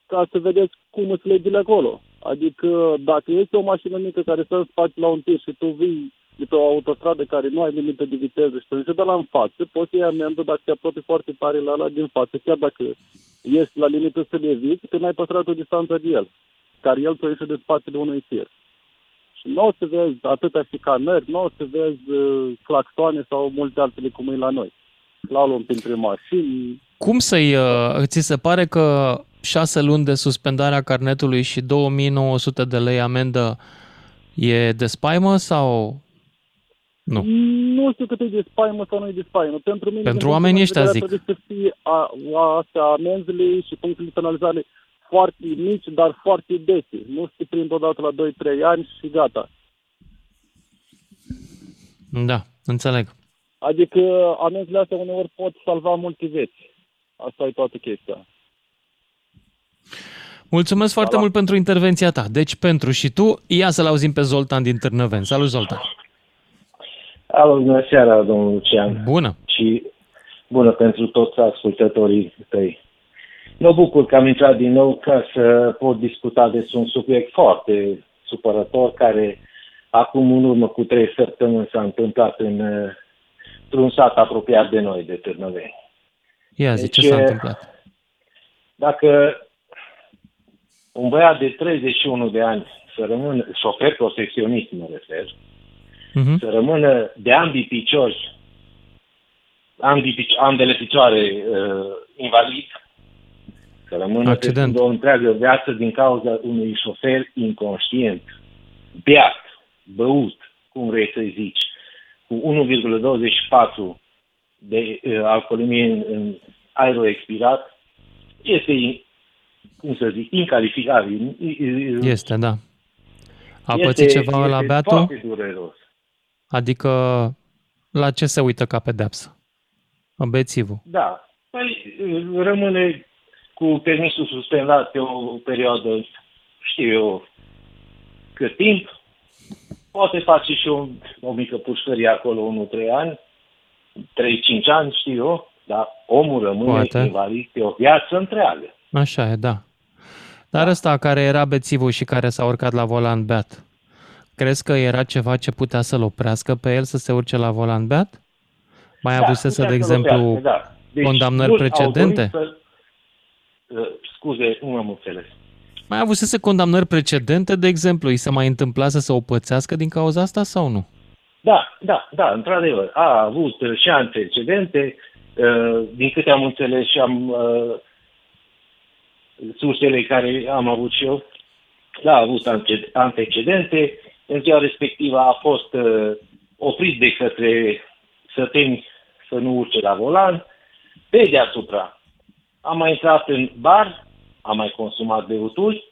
ca să vedeți cum sunt legile acolo. Adică dacă este o mașină mică care să faci la un tir și tu vii de pe o autostradă care nu ai limită de viteză și te de la în față, poți să iei amendă dacă te apropii foarte tare la ăla din față, chiar dacă ești la limită să le eviți, că n-ai păstrat o distanță de el, care el ți de spatele unui tir. Și nu o să vezi atâtea scanări, nu o să vezi uh, claxoane sau multe altele cum e la noi. Slalom printre mașini. Cum să-i, uh, ți se pare că șase luni de suspendare a carnetului și 2900 de lei amendă e de spaimă sau nu? Nu știu cât e de spaimă sau nu e de spaimă. Pentru mine, Pentru oamenii ăștia zic. Trebuie să fie a, a, astea amenzile și punctele de penalizare foarte mici, dar foarte dese. Nu se prind odată la 2-3 ani și gata. Da, înțeleg. Adică amenzile astea uneori pot salva multe vieți. Asta e toată chestia. Mulțumesc foarte da, mult pentru intervenția ta. Deci pentru și tu, ia să-l auzim pe Zoltan din Târnăven. Salut, Zoltan! Alo, bună seara, domnul Lucian. Bună! Și bună pentru toți ascultătorii tăi. Mă bucur că am intrat din nou ca să pot discuta despre un subiect foarte supărător care acum în urmă cu trei săptămâni s-a întâmplat în, într-un sat apropiat de noi, de Târnăveni. Ia zi, deci, ce s-a întâmplat? Dacă un băiat de 31 de ani să rămână, șofer profesionist mă refer, uh-huh. să rămână de ambii piciori, ambii, ambele picioare uh, invalid, să rămână Accident. o întreagă viață din cauza unui șofer inconștient, beat, băut, cum vrei să zici, cu 1,24 de uh, alcoolemie în, în aerul expirat, este, cum să zic, incalificabil. Este, da. A este, pățit ceva la beatul? dureros. Adică la ce se uită ca pedeapsă? Bețivul. Da. Păi rămâne cu permisul suspendat pe o perioadă, știu eu, cât timp. Poate face și o, o mică pușcărie acolo, 1-3 ani, 3-5 ani, știu eu, dar omul rămâne Poate. invalid pe o viață întreagă. Așa e, da. Dar da. ăsta care era bețivul și care s-a urcat la volan beat, crezi că era ceva ce putea să-l oprească pe el să se urce la volan beat? Mai da, avusese, de exemplu, da. deci, condamnări precedente? Să... Uh, scuze, nu am înțeles. Mai avusese condamnări precedente, de exemplu, îi se mai întâmpla să se o pățească din cauza asta sau nu? Da, da, da, într-adevăr. A avut și antecedente, uh, din câte am înțeles și am uh, sursele care am avut și eu, da, a avut antecedente, în ziua respectivă a fost uh, oprit de către săteni să nu urce la volan, pe deasupra am mai intrat în bar, am mai consumat beuturi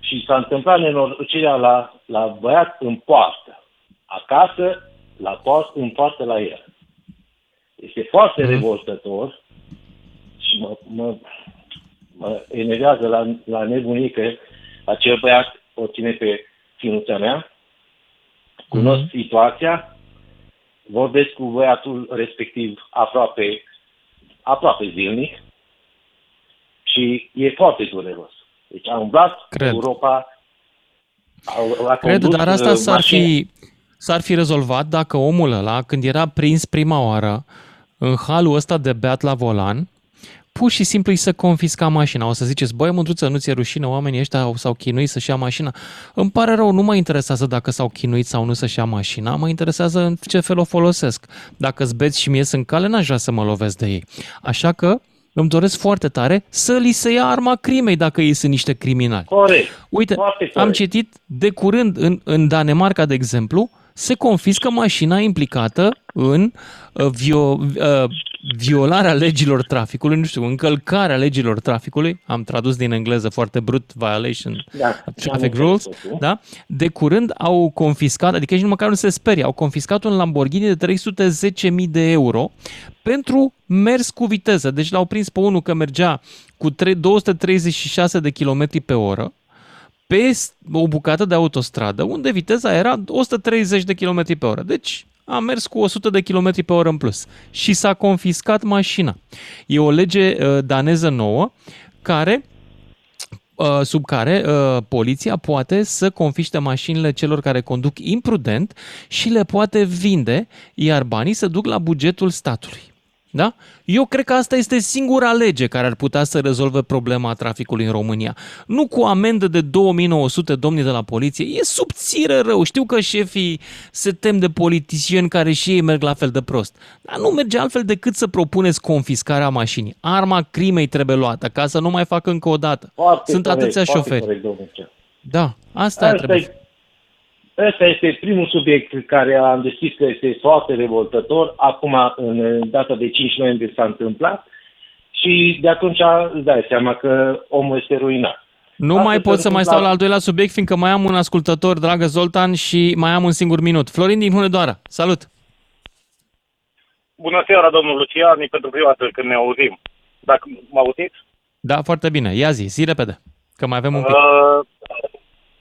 și s-a întâmplat nenorocirea la, la băiat în poartă. Acasă, la poartă, în poartă la el. Este foarte mm. revoltător și mă, mă, mă enervează la, la nebunie că acel băiat o ține pe ținuța mea, cunosc mm-hmm. situația, vorbesc cu băiatul respectiv aproape, aproape zilnic și e foarte dureros. Deci a umblat Cred. Europa, a, a Cred, dar asta uh, s-ar fi, s-ar fi rezolvat dacă omul ăla, când era prins prima oară în halul ăsta de beat la volan, pur și simplu îi să confisca mașina. O să ziceți, băi, mândruță, nu ți-e rușine, oamenii ăștia s-au chinuit să-și ia mașina. Îmi pare rău, nu mă interesează dacă s-au chinuit sau nu să-și ia mașina, mă interesează în ce fel o folosesc. Dacă zbeți și mie sunt cale, n-aș vrea să mă lovesc de ei. Așa că îmi doresc foarte tare să li se ia arma crimei dacă ei sunt niște criminali. Corect. Uite, corect. am citit de curând în, în Danemarca, de exemplu, se confiscă mașina implicată în uh, vio, uh, violarea legilor traficului, nu știu, încălcarea legilor traficului, am tradus din engleză foarte brut, violation da, traffic rules, da? De curând au confiscat, adică nici măcar nu se sperie, au confiscat un Lamborghini de 310.000 de euro pentru mers cu viteză. Deci l-au prins pe unul că mergea cu 236 de km pe oră, pe o bucată de autostradă unde viteza era 130 de km pe oră. Deci a mers cu 100 de km pe oră în plus și s-a confiscat mașina. E o lege uh, daneză nouă care uh, sub care uh, poliția poate să confiște mașinile celor care conduc imprudent și le poate vinde, iar banii se duc la bugetul statului. Da? Eu cred că asta este singura lege care ar putea să rezolve problema traficului în România. Nu cu amendă de 2900 domnii de la poliție. E subțire rău. Știu că șefii se tem de politicieni care și ei merg la fel de prost. Dar nu merge altfel decât să propuneți confiscarea mașinii. Arma crimei trebuie luată ca să nu mai facă încă o dată. Foarte Sunt corect, atâția foarte șoferi. corect, da, asta, Asta trebuie. e- Ăsta este primul subiect care am decis că este foarte revoltător. Acum, în data de 5 noiembrie s-a întâmplat și de atunci îți dai seama că omul este ruinat. Nu Asta mai se pot să mai întâmplă- stau la al doilea subiect, fiindcă mai am un ascultător, dragă Zoltan, și mai am un singur minut. Florin din Hunedoara, salut! Bună seara, domnul Lucian, e pentru prima dată când ne auzim. Dacă mă auziți? Da, foarte bine. Ia zi, zi repede, că mai avem un pic. Uh,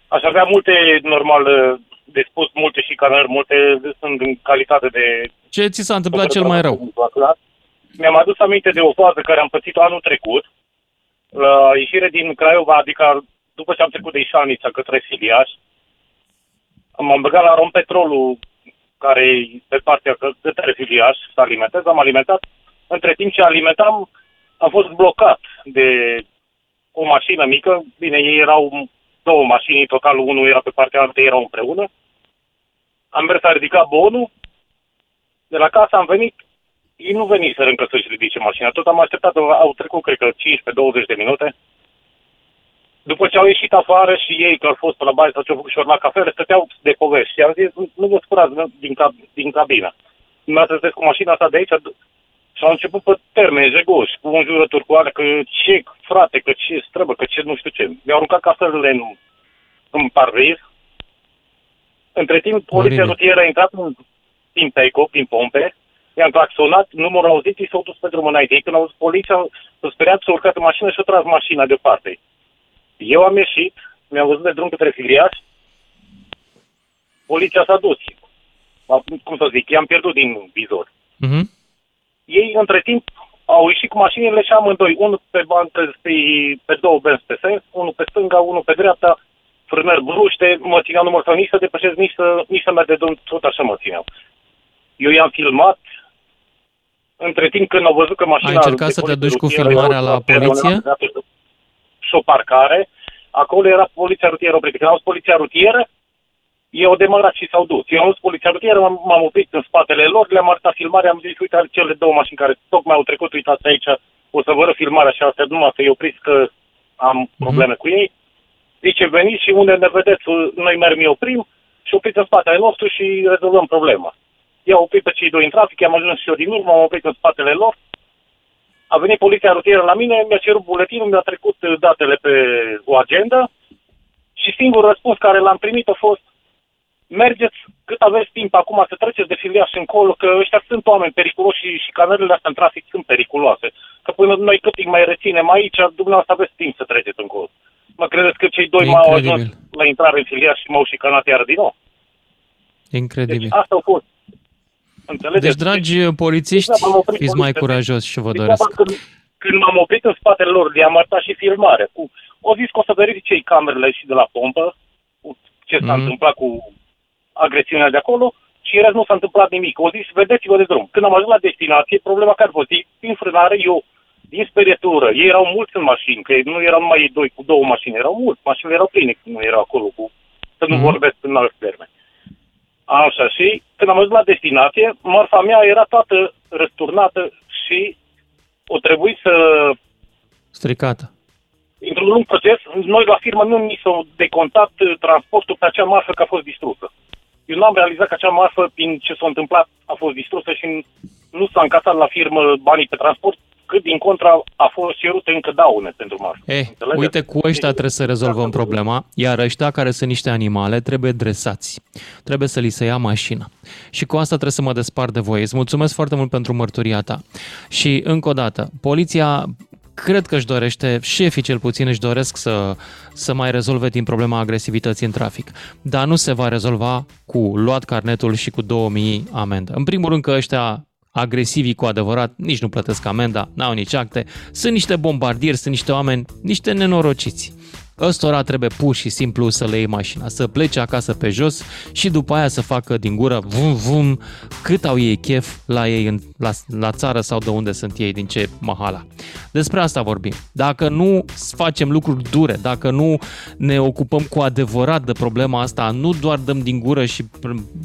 aș avea multe, normal, uh, de spus, multe și canări, multe sunt în calitate de... Ce ți s-a întâmplat cel mai rău? Mi-am adus aminte de o fază care am pățit-o anul trecut, la ieșire din Craiova, adică după ce am trecut de Ișalnița către Siliaș, m-am băgat la rompetrolul care e pe partea că- către Siliaș să alimentez, am alimentat. Între timp ce alimentam, am fost blocat de o mașină mică. Bine, ei erau două mașini, în total unul era pe partea altă, erau împreună. Am mers a ridicat bonul, de la casă am venit, ei nu veniseră încă să-și ridice mașina, tot am așteptat, au trecut, cred că, 15-20 de minute. După ce au ieșit afară și ei, că au fost pe la baie sau ce-au făcut și ori la cafele, stăteau de povești. Și am zis, nu, nu vă spurați nu, din, cab- din cabină. Mi-a trezesc cu mașina asta de aici și au început pe termeni jegoși, cu înjurături cu alea, că ce frate, că ce străbă, că ce nu știu ce. Mi-au aruncat cafelele în, în parbriz. Între timp, poliția Oribil. rutieră a intrat în, prin Peco, prin pompe, i-am claxonat, nu m-au auzit, ei s-au dus pe drumul înainte. Ei, când au auzit poliția, s-au speriat, s-au urcat în mașină și au tras mașina deoparte. Eu am ieșit, mi-am văzut de drum către Filiaș, poliția s-a dus. Acum, Cum să zic, i-am pierdut din vizor. Mhm. Ei, între timp, au ieșit cu mașinile și amândoi, unul pe, bancă, pe, pe două benzi pe sens, unul pe stânga, unul pe dreapta, frânări bruște, mă țineau număr sau nici să depășesc, nici să, nici să merg de drum, tot așa mă țineau. Eu i-am filmat, între timp când au văzut că mașina... Ai încercat să te duci cu filmarea la poliție? Și o parcare, acolo era poliția rutieră oprită. Când au auzit poliția rutieră, ei au demarat și s-au dus. Eu am auzit poliția rutieră, m-am, m-am oprit în spatele lor, le-am arătat filmarea, am zis, uite, cele două mașini care tocmai au trecut, uitați aici, o să vă arăt filmarea și astea, numai să-i opriți că am probleme cu ei. Zice, veniți și unde ne vedeți, noi mergem, eu oprim și opriți în spatele nostru și rezolvăm problema. I-au oprit pe cei doi în trafic, i-am ajuns și eu din urmă, am oprit în spatele lor. A venit poliția rutieră la mine, mi-a cerut buletinul, mi-a trecut uh, datele pe o agenda și singurul răspuns care l-am primit a fost mergeți cât aveți timp acum să treceți de filiaș încolo, că ăștia sunt oameni periculoși și, și canările astea în trafic sunt periculoase. Că până noi cât timp mai reținem aici, dumneavoastră aveți timp să treceți încolo. Mă credeți că cei doi m-au Incredibil. ajuns la intrare în filiaș și m-au șicanat iară din nou? Incredibil. Asta au fost. Înțelegeți? Deci, dragi polițiști, Exact, am oprit fiți mai poliția. curajos și vă Degeaba doresc. Când, când m-am oprit în spatele lor, le-am arătat și filmare. Cu, o zis că o să verifice ei camerele și de la pompă, cu ce s-a Mhm. întâmplat cu agresiunea de acolo și în rest nu s-a întâmplat nimic. O zis, vedeți-vă de drum. Când am ajuns la destinație, problema care a fost, ei, din frânare, eu, din sperietură, ei erau mulți în mașini, că nu erau numai ei doi cu două mașini, erau mulți, mașinile erau pline când nu erau acolo, cu, să nu Mhm. vorbesc în alți termeni. Așa, și când am ajuns la destinație, marfa mea era toată răsturnată și o trebuie să Stricată. într-un lung proces, noi la firmă nu ni s-a decontat uh, transportul pe acea marfă că a fost distrusă. Eu nu am realizat că acea marfă, prin ce s-a întâmplat, a fost distrusă și nu s-a încasat la firmă banii pe transport, cât din contra a fost cerute încă daune pentru marfă. Eh, Înțelegeți? uite, cu ăștia trebuie să rezolvăm problema, iar ăștia care sunt niște animale trebuie dresați. Trebuie să li se ia mașina. Și cu asta trebuie să mă despart de voi. Îți mulțumesc foarte mult pentru mărturia ta. Și încă o dată, poliția cred că își dorește, șefii cel puțin își doresc să, să mai rezolve din problema agresivității în trafic. Dar nu se va rezolva cu luat carnetul și cu 2000 amendă. În primul rând că ăștia agresivi cu adevărat, nici nu plătesc amenda, n-au nici acte, sunt niște bombardieri, sunt niște oameni, niște nenorociți. Ăstora trebuie pur și simplu să le iei mașina, să plece acasă pe jos și după aia să facă din gură vum vum cât au ei chef la ei în, la, la țară sau de unde sunt ei, din ce mahala. Despre asta vorbim. Dacă nu facem lucruri dure, dacă nu ne ocupăm cu adevărat de problema asta, nu doar dăm din gură și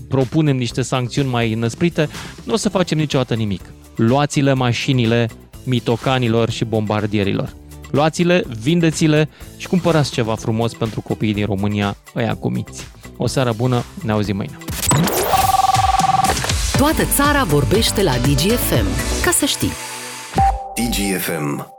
propunem niște sancțiuni mai năsprite, nu o să facem niciodată nimic. Luați-le mașinile mitocanilor și bombardierilor. Luați-le, vindeți-le și cumpărați ceva frumos pentru copiii din România, ăia cu miți. O seară bună, ne auzim mâine. Toată țara vorbește la DGFM. Ca să știi. DGFM